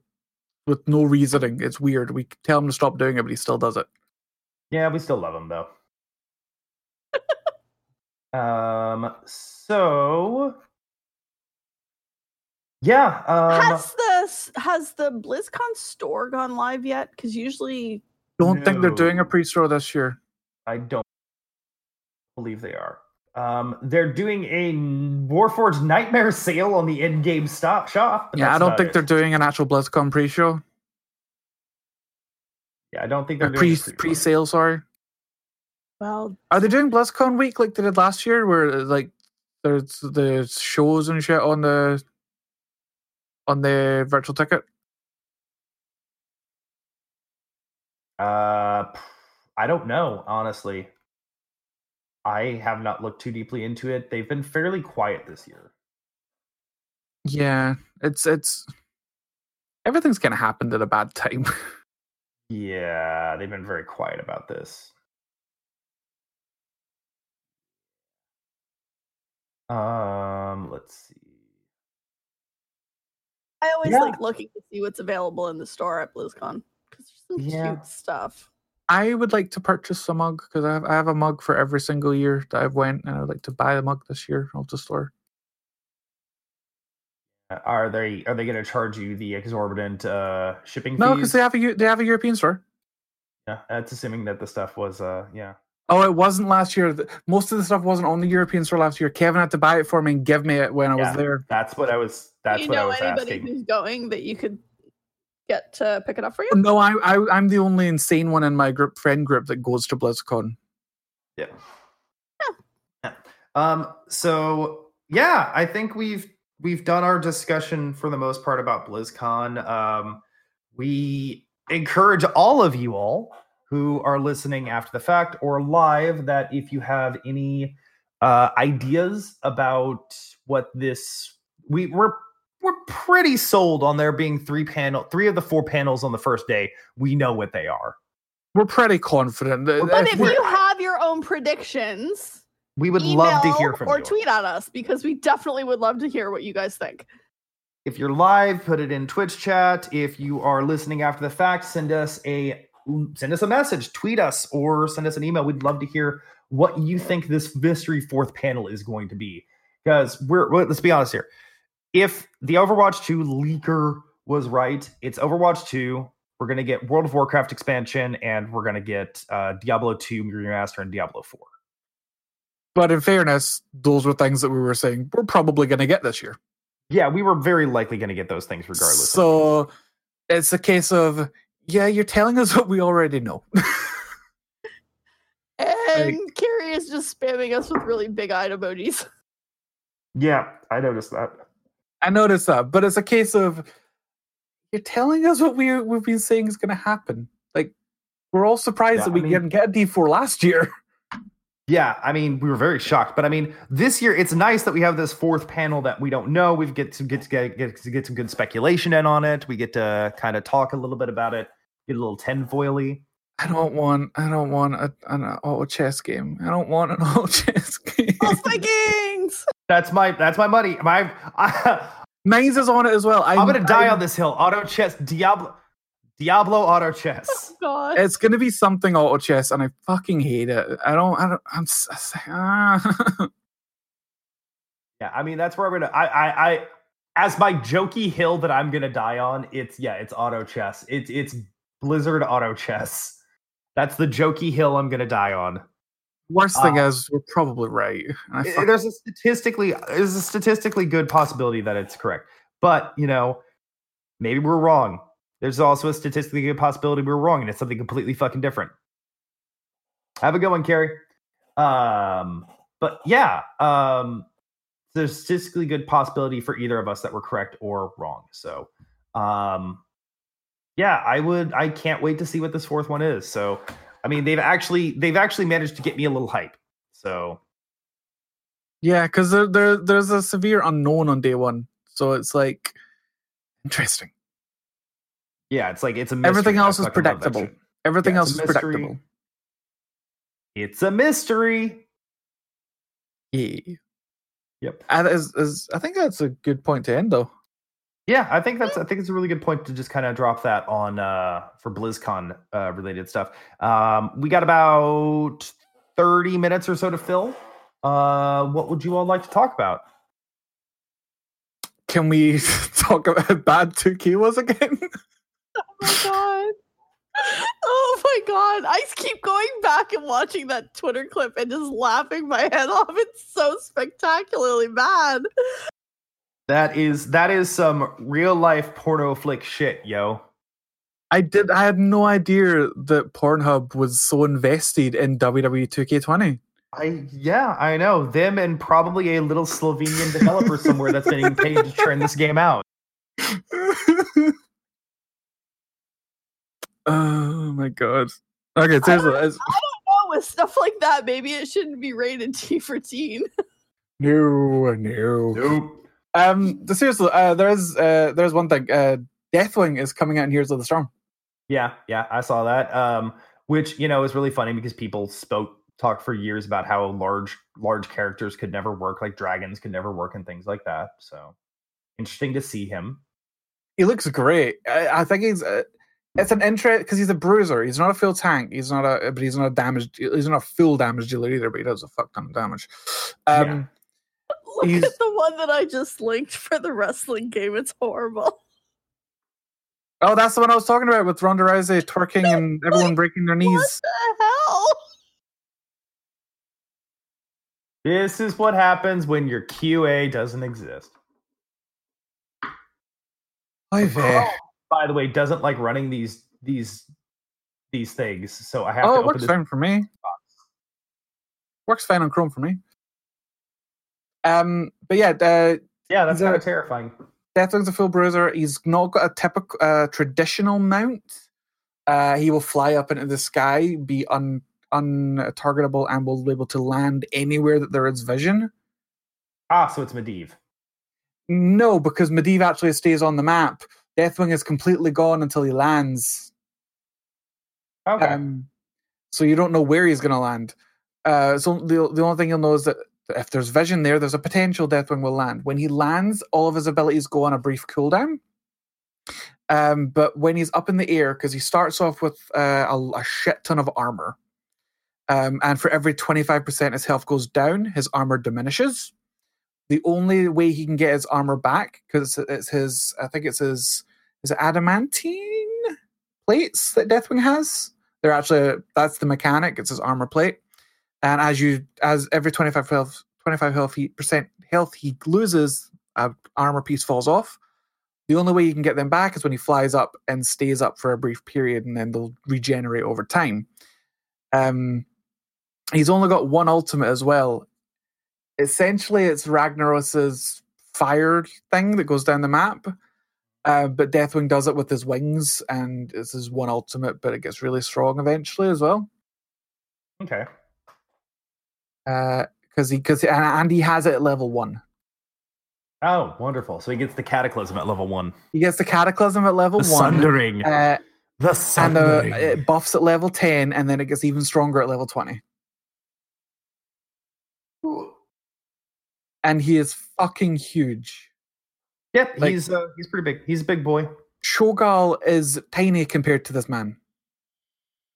with no reasoning. It's weird. We tell him to stop doing it, but he still does it. Yeah, we still love him though. Um. So. Yeah. Um. has the has the BlizzCon store gone live yet? Because usually, Don't think they're doing a pre-store this year. I don't believe they are. Um, they're doing a Warforged Nightmare sale on the in-game stop shop. Yeah, I don't think it. they're doing an actual BlizzCon pre-show. Yeah, I don't think they're Or doing pre a pre- pre-sale. Sorry. Well, Are they doing BlizzCon week like they did last year, where uh, like there's the shows and shit on the on the virtual ticket? Uh, I don't know, honestly. I have not looked too deeply into it. They've been fairly quiet this year. Yeah, it's it's everything's gonna happen at a bad time. Yeah, they've been very quiet about this. Um, let's see. I always Yeah. like looking to see what's available in the store at BlizzCon because there's some Yeah. cute stuff. I would like to purchase a mug because I have I have a mug for every single year that I've went, and I would like to buy a mug this year off the store. Uh, Are they are they going to charge you the exorbitant uh shipping No, because they have a they have a European store. Yeah, that's assuming that the stuff was uh yeah. Oh, it wasn't last year. Most of the stuff wasn't on the European store last year. Kevin had to buy it for me and give me it when I was there. That's what I was that's Do you what I know was anybody asking. who's going that you could get to pick it up for you? No, I, I I'm the only insane one in my group friend group that goes to BlizzCon. Yeah. Yeah. Um so yeah, I think we've we've done our discussion for the most part about BlizzCon. Um we encourage all of you all who are listening after the fact or live that if you have any uh ideas about what this we we're we're pretty sold on there being three panel three of the four panels on the first day. We know what they are. We're pretty confident. that But if if you have your own predictions, We would love to hear email from or you. tweet at us because we definitely would love to hear what you guys think. If you're live, put it in Twitch chat. If you are listening after the fact, send us a send us a message, tweet us, or send us an email. We'd love to hear what you think this mystery fourth panel is going to be. Because we're let's be honest here. If the Overwatch 2 leaker was right, it's Overwatch 2. We're gonna get World of Warcraft expansion, and we're gonna get uh, Diablo 2 remaster and Diablo 4. but in fairness, those were things that we were saying we're probably going to get this year. Yeah, we were very likely gonna get those things regardless. So it's a case of yeah, you're telling us what we already know. And Carrie is just spamming us with really big eyed emojis. yeah, I noticed that. I noticed that, but it's a case of you're telling us what we we've been saying is going to happen. Like we're all surprised Yeah, that I we mean- didn't get a D4 last year. Yeah, I mean, we were very shocked, but I mean, this year it's nice that we have this fourth panel that we don't know. We get to get to get, get to get some good speculation in on it. We get to kind of talk a little bit about it, get a little tinfoily. I don't want. I don't want a, an auto chess game. I don't want an auto chess game. Lost Vikings! That's my that's my money. My I, Mines is on it as well. I'm, I'm gonna die I'm- on this hill. Auto chess, Diablo, Diablo auto chess. God. It's gonna be something auto chess, and I fucking hate it. I don't. I don't. I'm. s- s- ah. Yeah, I mean that's where I'm gonna. I, I, I, as my jokey hill that I'm gonna die on. It's yeah, it's auto chess. It's it's Blizzard auto chess. That's the jokey hill I'm gonna die on. Worst thing Ah. is, we're probably right. And I I- fuck- There's a statistically there's a statistically good possibility that it's correct, but you know, maybe we're wrong. There's also a statistically good possibility we're wrong, and it's something completely fucking different. Have a good one, Carrie. Um, but yeah, um, there's statistically good possibility for either of us that we're correct or wrong. So, um, yeah, I would. I can't wait to see what this fourth one is. So, I mean, they've actually they've actually managed to get me a little hype. So, yeah, because there, there, there's a severe unknown on day one, so it's like interesting. Yeah, it's like it's a mystery. Everything else is fucking love that predictable. Everything Yeah, else is mystery. predictable. It's a mystery. Yeah. Yep. And is, is, I think that's a good point to end, though. Yeah, I think that's I think it's a really good point to just kind of drop that on uh for BlizzCon uh related stuff. Um we got about 30 minutes or so to fill. Uh what would you all like to talk about? Can we talk about bad 2K was again? Oh my god. Oh my god. I keep going back and watching that Twitter clip and just laughing my head off. It's so spectacularly bad. That is that is some real life porno flick shit, yo. I did. I had no idea that Pornhub was so invested in WWE 2K20. I yeah, I know. Them and probably a little Slovenian developer somewhere that's getting paid to turn this game out. oh my god. Okay, seriously, I don't know with stuff like that, maybe it shouldn't be rated T for teen. No, no. Nope. Um, the- seriously, uh, there's uh, there's one thing. Uh, Deathwing is coming out in Heroes of the Storm. Yeah, yeah, I saw that. Um, which you know is really funny because people spoke talked for years about how large large characters could never work, like dragons could never work, and things like that. So interesting to see him. He looks great. I, I think he's. Uh, it's an interest because he's a bruiser. He's not a full tank. He's not a, but he's not a damage. He's not a full damage dealer either. But he does a fuck ton of damage. Um, Look He's- at the one that I just linked for the wrestling game. It's horrible. Oh, that's the one I was talking about with Ronda Rousey twerking and everyone breaking their knees. What knees. the hell? This is what happens when your QA doesn't exist. I've, uh, By the way, doesn't like running these these these things, so I have oh, to it open works this. fine for me. Works fine on Chrome for me. Um, but yeah, uh, Yeah, that's kind of terrifying. Deathwing's a full bruiser. He's not got a typical uh, traditional mount. Uh, he will fly up into the sky, be un untargetable, and will be able to land anywhere that there is vision. Ah, so it's Medivh. No, because Medivh actually stays on the map. Deathwing is completely gone until he lands. Okay. Um, so you don't know where he's going to land. Uh, so the the only thing you'll know is that if there's vision there, there's a potential Deathwing will land. When he lands, all of his abilities go on a brief cooldown. Um, but when he's up in the air, because he starts off with uh, a, a shit ton of armor, um, and for every 25% his health goes down, his armor diminishes. The only way he can get his armor back, because it's, it's his, I think it's his, is it adamantine plates that Deathwing has? They're actually that's the mechanic. It's his armor plate, and as you as every twenty five health twenty five health he, percent health he loses, a armor piece falls off. The only way you can get them back is when he flies up and stays up for a brief period, and then they'll regenerate over time. Um, he's only got one ultimate as well. Essentially, it's Ragnaros's fire thing that goes down the map. Uh, but Deathwing does it with his wings, and it's his one ultimate, but it gets really strong eventually as well. okay. Because he, because and, he has it at level one. Oh, wonderful. So he gets the cataclysm at level one. He gets the Cataclysm at level The one. Sundering. Uh, The and uh, submarine. it buffs at level 10 and then it gets even stronger at level 20 and he is fucking huge yep, like- he's uh, he's pretty big. He's a big boy. Cho'gall is tiny compared to this man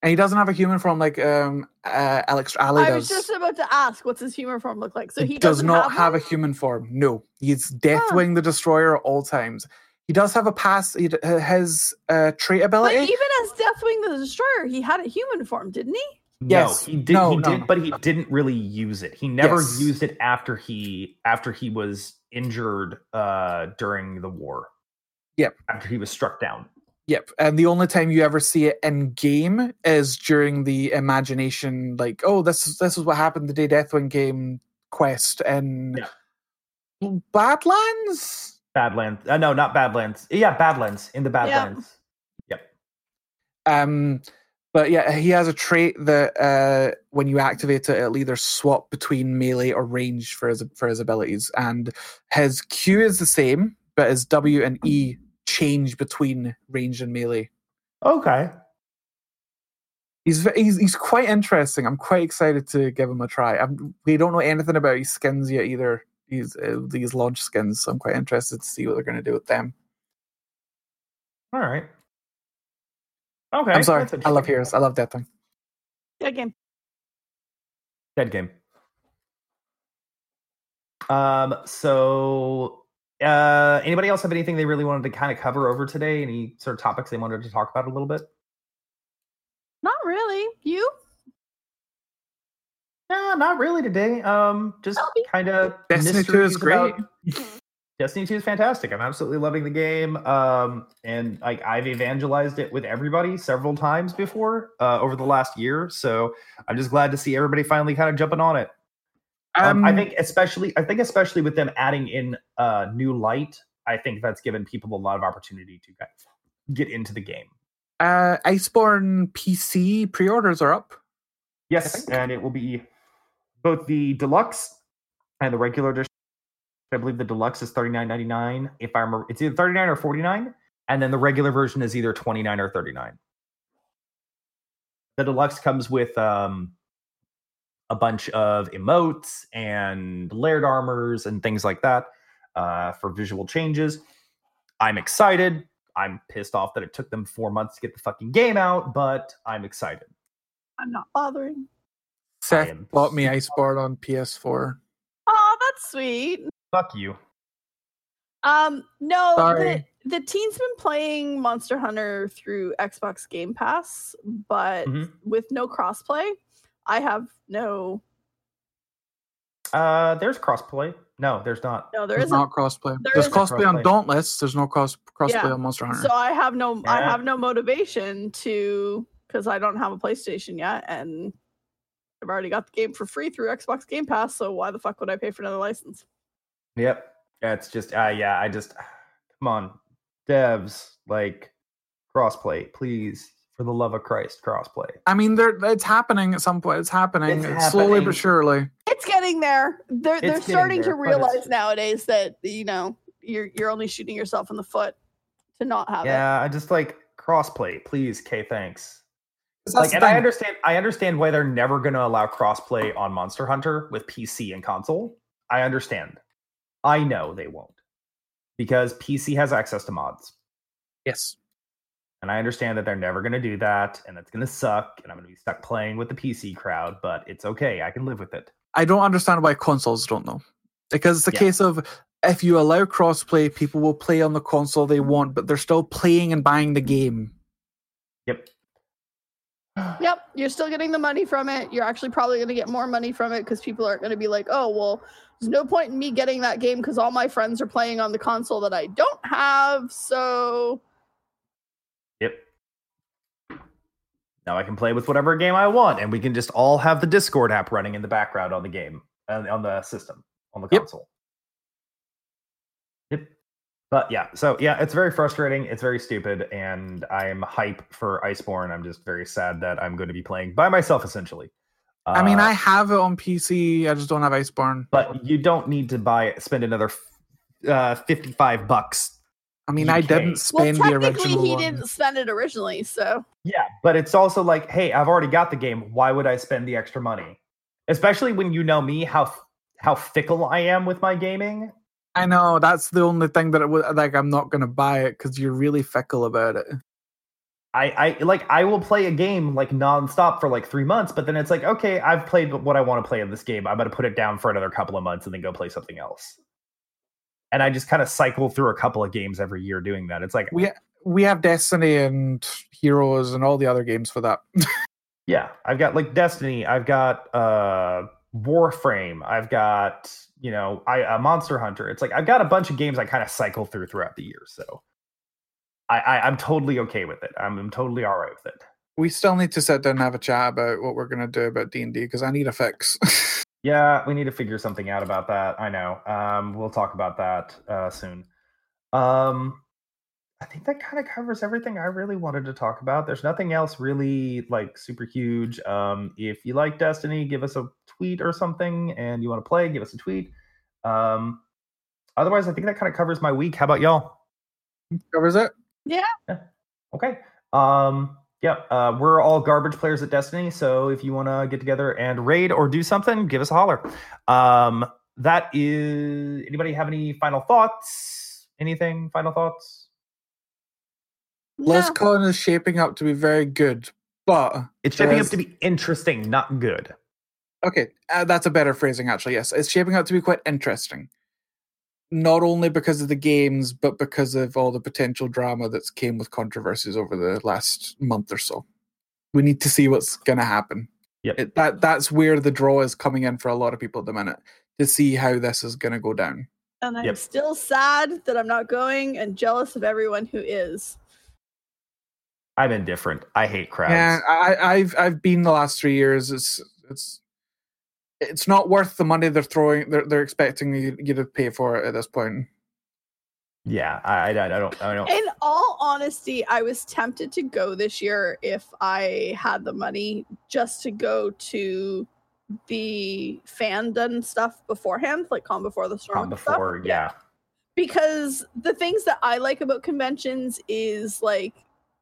and he doesn't have a human form like um uh, alex ali I was just about to ask, what's his human form look like? So he he does doesn't have, have, a human form no he's deathwing the destroyer at all times he does have a pass he, d- uh, his uh, trait But ability even as Deathwing the Destroyer, he had a human form, didn't he? Yes. No, he did. No, he no, did, no. but he didn't really use it. He never Yes. used it after he after he was injured uh during the war. Yep. After he was struck down. Yep, and the only time you ever see it in game is during the imagination, like, oh, this is this is what happened the day Deathwing Came quest in Badlands. Badlands. Uh, no, not Badlands. Yeah, Badlands in the Badlands. Yep. Um, but yeah, he has a trait that uh, when you activate it, it'll either swap between melee or range for his for his abilities, and his Q is the same, but his W and E change between range and melee. Okay. He's, he's he's quite interesting. I'm quite excited to give him a try. I'm, we don't know anything about his skins yet either. These uh, these launch skins, so I'm quite interested to see what they're going to do with them. All right. Okay. I'm sorry, I love. Heroes. I love that thing. Good game. Dead game. Um. So, uh, anybody else have anything they really wanted to kind of cover over today? Any sort of topics they wanted to talk about a little bit? Not really. You? No, not really today. Um, just kind of Destiny 2 is great. Destiny 2 is fantastic. I'm absolutely loving the game. Um, and like I've evangelized it with everybody several times before uh, over the last year. So I'm just glad to see everybody finally kind of jumping on it. Um, I Um, think especially I think especially with them adding in uh, new light, I think that's given people a lot of opportunity to kind of get into the game. uh, Iceborne PC pre-orders are up. Yes, and it will be both the deluxe and the regular edition. I believe the deluxe is thirty nine ninety nine. If I remember, it's either thirty nine or forty nine, and then the regular version is either twenty nine or thirty nine. The deluxe comes with um, a bunch of emotes and layered armors and things like that uh, for visual changes. I'm excited. I'm pissed off that it took them four months to get the fucking game out, but I'm excited. I'm not bothering. Seth bought me super- Iceborne on PS4. Oh, that's sweet. Fuck you. Um, no, Sorry. the the teen's been playing Monster Hunter through Xbox Game Pass, but Mhm. with no crossplay. I have no. Uh, there's crossplay. No, there's not. No, there There's isn't. not crossplay. there There's isn't crossplay on crossplay. Dauntless. There's no cross crossplay Yeah. on Monster Hunter. So I have no. I have no motivation to because I don't have a PlayStation yet, and I've already got the game for free through Xbox Game Pass. So why the fuck would I pay for another license? Yep. Yeah, it's just uh yeah, I just come on. Devs, like crossplay, please. For the love of Christ, crossplay. I mean, there it's happening at some point. It's happening It's slowly happening. but surely. It's getting there. They're they're starting there, to realize nowadays that you know you're you're only shooting yourself in the foot to not have it. Yeah, I just like crossplay, please. K thanks. Like the and I understand I understand why they're never gonna allow crossplay on Monster Hunter with PC and console. I understand. I know they won't. Because PC has access to mods. Yes. And I understand that they're never going to do that, and that's going to suck, and I'm going to be stuck playing with the PC crowd, but it's okay. I can live with it. I don't understand why consoles don't know. Because it's a Yeah. case of if you allow crossplay, people will play on the console they want, but they're still playing and buying the game. Yep. Yep, you're still getting the money from it. You're actually probably going to get more money from it because people aren't going to be like, oh, well, there's no point in me getting that game because all my friends are playing on the console that I don't have. So, Yep. Now I can play with whatever game I want, and we can just all have the Discord app running in the background on the game, on the system, on the Yep. console. Yep. But yeah, so yeah, it's very frustrating. It's very stupid, and I'm hype for Iceborne. I'm just very sad that I'm going to be playing by myself essentially. I mean, Uh, I have it on PC. I just don't have Iceborne. but you don't need to buy spend another uh, 55 bucks I mean, I didn't Well, spend the technically, original he one. didn't spend it originally, so Yeah, but it's also like, hey, I've already got the game. Why would I spend the extra money? Especially when you know me, how how fickle I am with my gaming. I know that's the only thing that it would like. I'm not gonna buy it because you're really fickle about it. I, I like I will play a game like nonstop for like three months, but then it's like, okay, I've played what I want to play in this game. I'm gonna put it down for another couple of months and then go play something else. And I just kind of cycle through a couple of games every year doing that. It's like, We we have Destiny and Heroes and all the other games for that. yeah, I've got like Destiny, I've got uh Warframe, I've got you know, I uh, Monster Hunter. It's like I've got a bunch of games I kind of cycle through throughout the year. So I, I I'm totally okay with it. I'm, I'm totally all right with it. we still need to sit down and have a chat about what we're gonna do about D and D because I need a fix. Yeah, we need to figure something out about that. I know. Um, we'll talk about that uh, soon. Um, I think that kind of covers everything I really wanted to talk about. There's nothing else really like super huge. Um, if you like Destiny, give us a tweet or something, and you want to play, give us a tweet. Um, otherwise, I think that kind of covers my week. How about y'all? Covers it. Okay. Um, yeah, uh, we're all garbage players at Destiny, so if you want to get together and raid or do something, give us a holler. Um, that is. Anybody have any final thoughts? Anything? Final thoughts? no. BlizzCon is shaping up to be very good, but It's shaping Yes. up to be interesting, not good. okay, uh, that's a better phrasing actually. Yes, it's shaping up to be quite interesting. Not only because of the games, but because of all the potential drama that's came with controversies over the last month or so. We need to see what's going to happen. Yep. It, that that's where the draw is coming in for a lot of people at the minute to see how this is going to go down. and I'm Yep. still sad that I'm not going, and jealous of everyone who is. I'm indifferent. I hate crowds. Yeah, I, I've I've been the last three years. It's it's it's not worth the money they're throwing. They're they're expecting you, you to pay for it at this point. Yeah, I, I, I don't. I don't. In all honesty, I was tempted to go this year if I had the money just to go to the fan done stuff beforehand, like Calm Before the Storm. Calm and stuff. before, yeah. Because the things that I like about conventions is like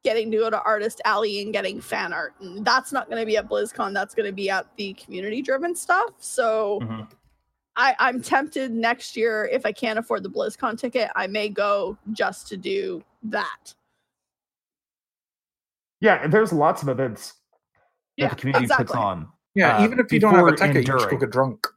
getting to go to Artist Alley and getting fan art. And that's not going to be at BlizzCon. That's going to be at the community driven stuff. So Mhm. I, I'm tempted next year if I can't afford the BlizzCon ticket, I may go just to do that. Yeah, there's lots of events that Yeah, the community puts on. Yeah, Uh, even if you don't have a ticket, you just go get drunk.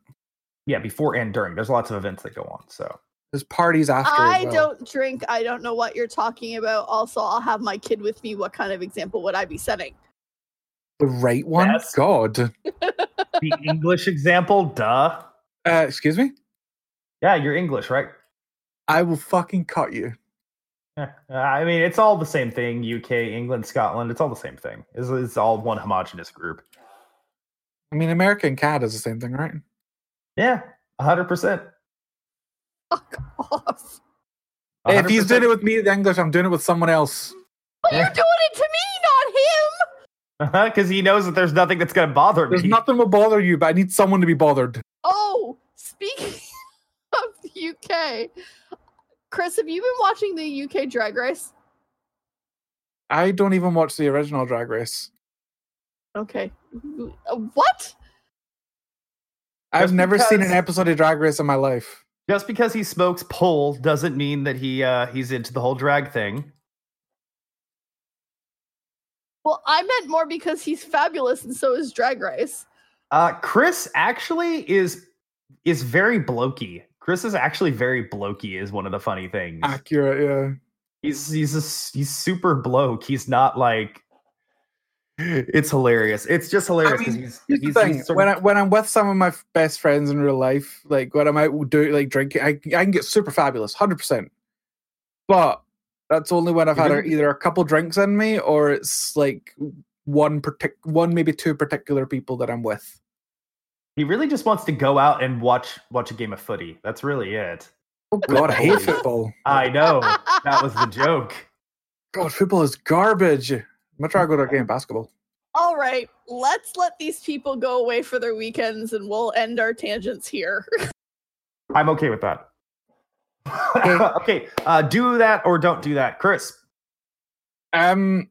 Yeah, before and during. There's lots of events that go on. So There's parties after. I well. don't drink. I don't know what you're talking about. Also, I'll have my kid with me. What kind of example would I be setting? The right one? Yes. God. the English example, duh. Uh, excuse me? Yeah, you're English, right? I will fucking cut you. Yeah. I mean, it's all the same thing. UK, England, Scotland. It's all the same thing. It's, it's all one homogenous group. I mean, America and Canada is the same thing, right? Yeah, hundred percent. Fuck off. Hey, if he's doing it with me, the English, I'm doing it with someone else. But Yeah. you're doing it to me, not him. because he knows that there's nothing that's going to bother There's me. nothing will bother you, but I need someone to be bothered. Oh, speaking of the UK, Chris, have you been watching the UK Drag Race? I don't even watch the original Drag Race. Okay. Uh, What? I've Just never seen an episode of Drag Race in my life. Just because he smokes pole doesn't mean that he uh, he's into the whole drag thing. Well, I meant more because he's fabulous and so is Drag Race. Uh, Chris actually is is very blokey. Chris is actually very blokey. Is one of the funny things. Accurate, yeah. He's he's a, s- he's super bloke. He's not like. It's hilarious. It's just hilarious because mean, he's he's, he's when I, when I'm with some of my best friends in real life, like when I'm out doing like drinking, I, I can get super fabulous, hundred percent. But that's only when I've had mm-hmm. a, really- either a couple drinks in me, or it's like one partic- one maybe two particular people that I'm with. he really just wants to go out and watch watch a game of footy. That's really it. Oh God, I hate football. I know that was the joke. God, football is garbage. I'm gonna try to go to a game of basketball. All right, let's let these people go away for their weekends and we'll end our tangents here. I'm okay with that. okay, uh, do that or don't do that, Chris. Um,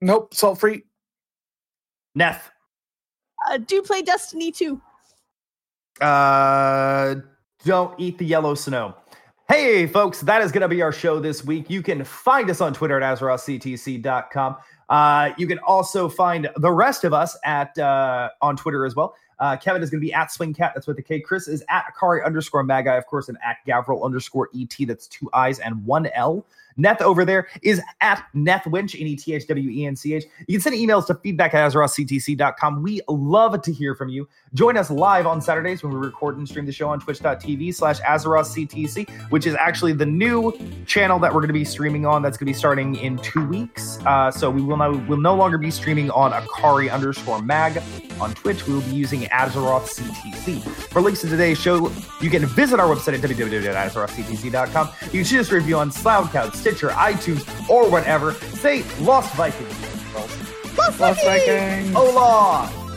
nope, salt free. Neth. Uh, do play Destiny 2. Uh, don't eat the yellow snow. Hey, folks, that is going to be our show this week. You can find us on Twitter at AzerothCTC.com. Uh, you can also find the rest of us at uh, on Twitter as well. Uh, Kevin is going to be at SwingKat. That's with the K. Chris is at Akari underscore Magi, of course, and at Gavriil underscore ET. That's two I's and one L. Neth over there is at Nethwench, N E T H W E N C H. You can send emails to feedback at AzerothCTC.com. We love to hear from you. Join us live on Saturdays when we record and stream the show on twitch.tv slash AzerothCTC, which is actually the new channel that we're going to be streaming on. That's going to be starting in two weeks. Uh, so we will, now, will no longer be streaming on Akari underscore mag. On Twitch, we will be using Azeroth. For links to today's show, you can visit our website at www.azerothctc.com. You can us a review on SoundCloud, Stitcher, iTunes, or whatever. Say Lost Vikings. Lost Lost Vikings! Vikings. Hola!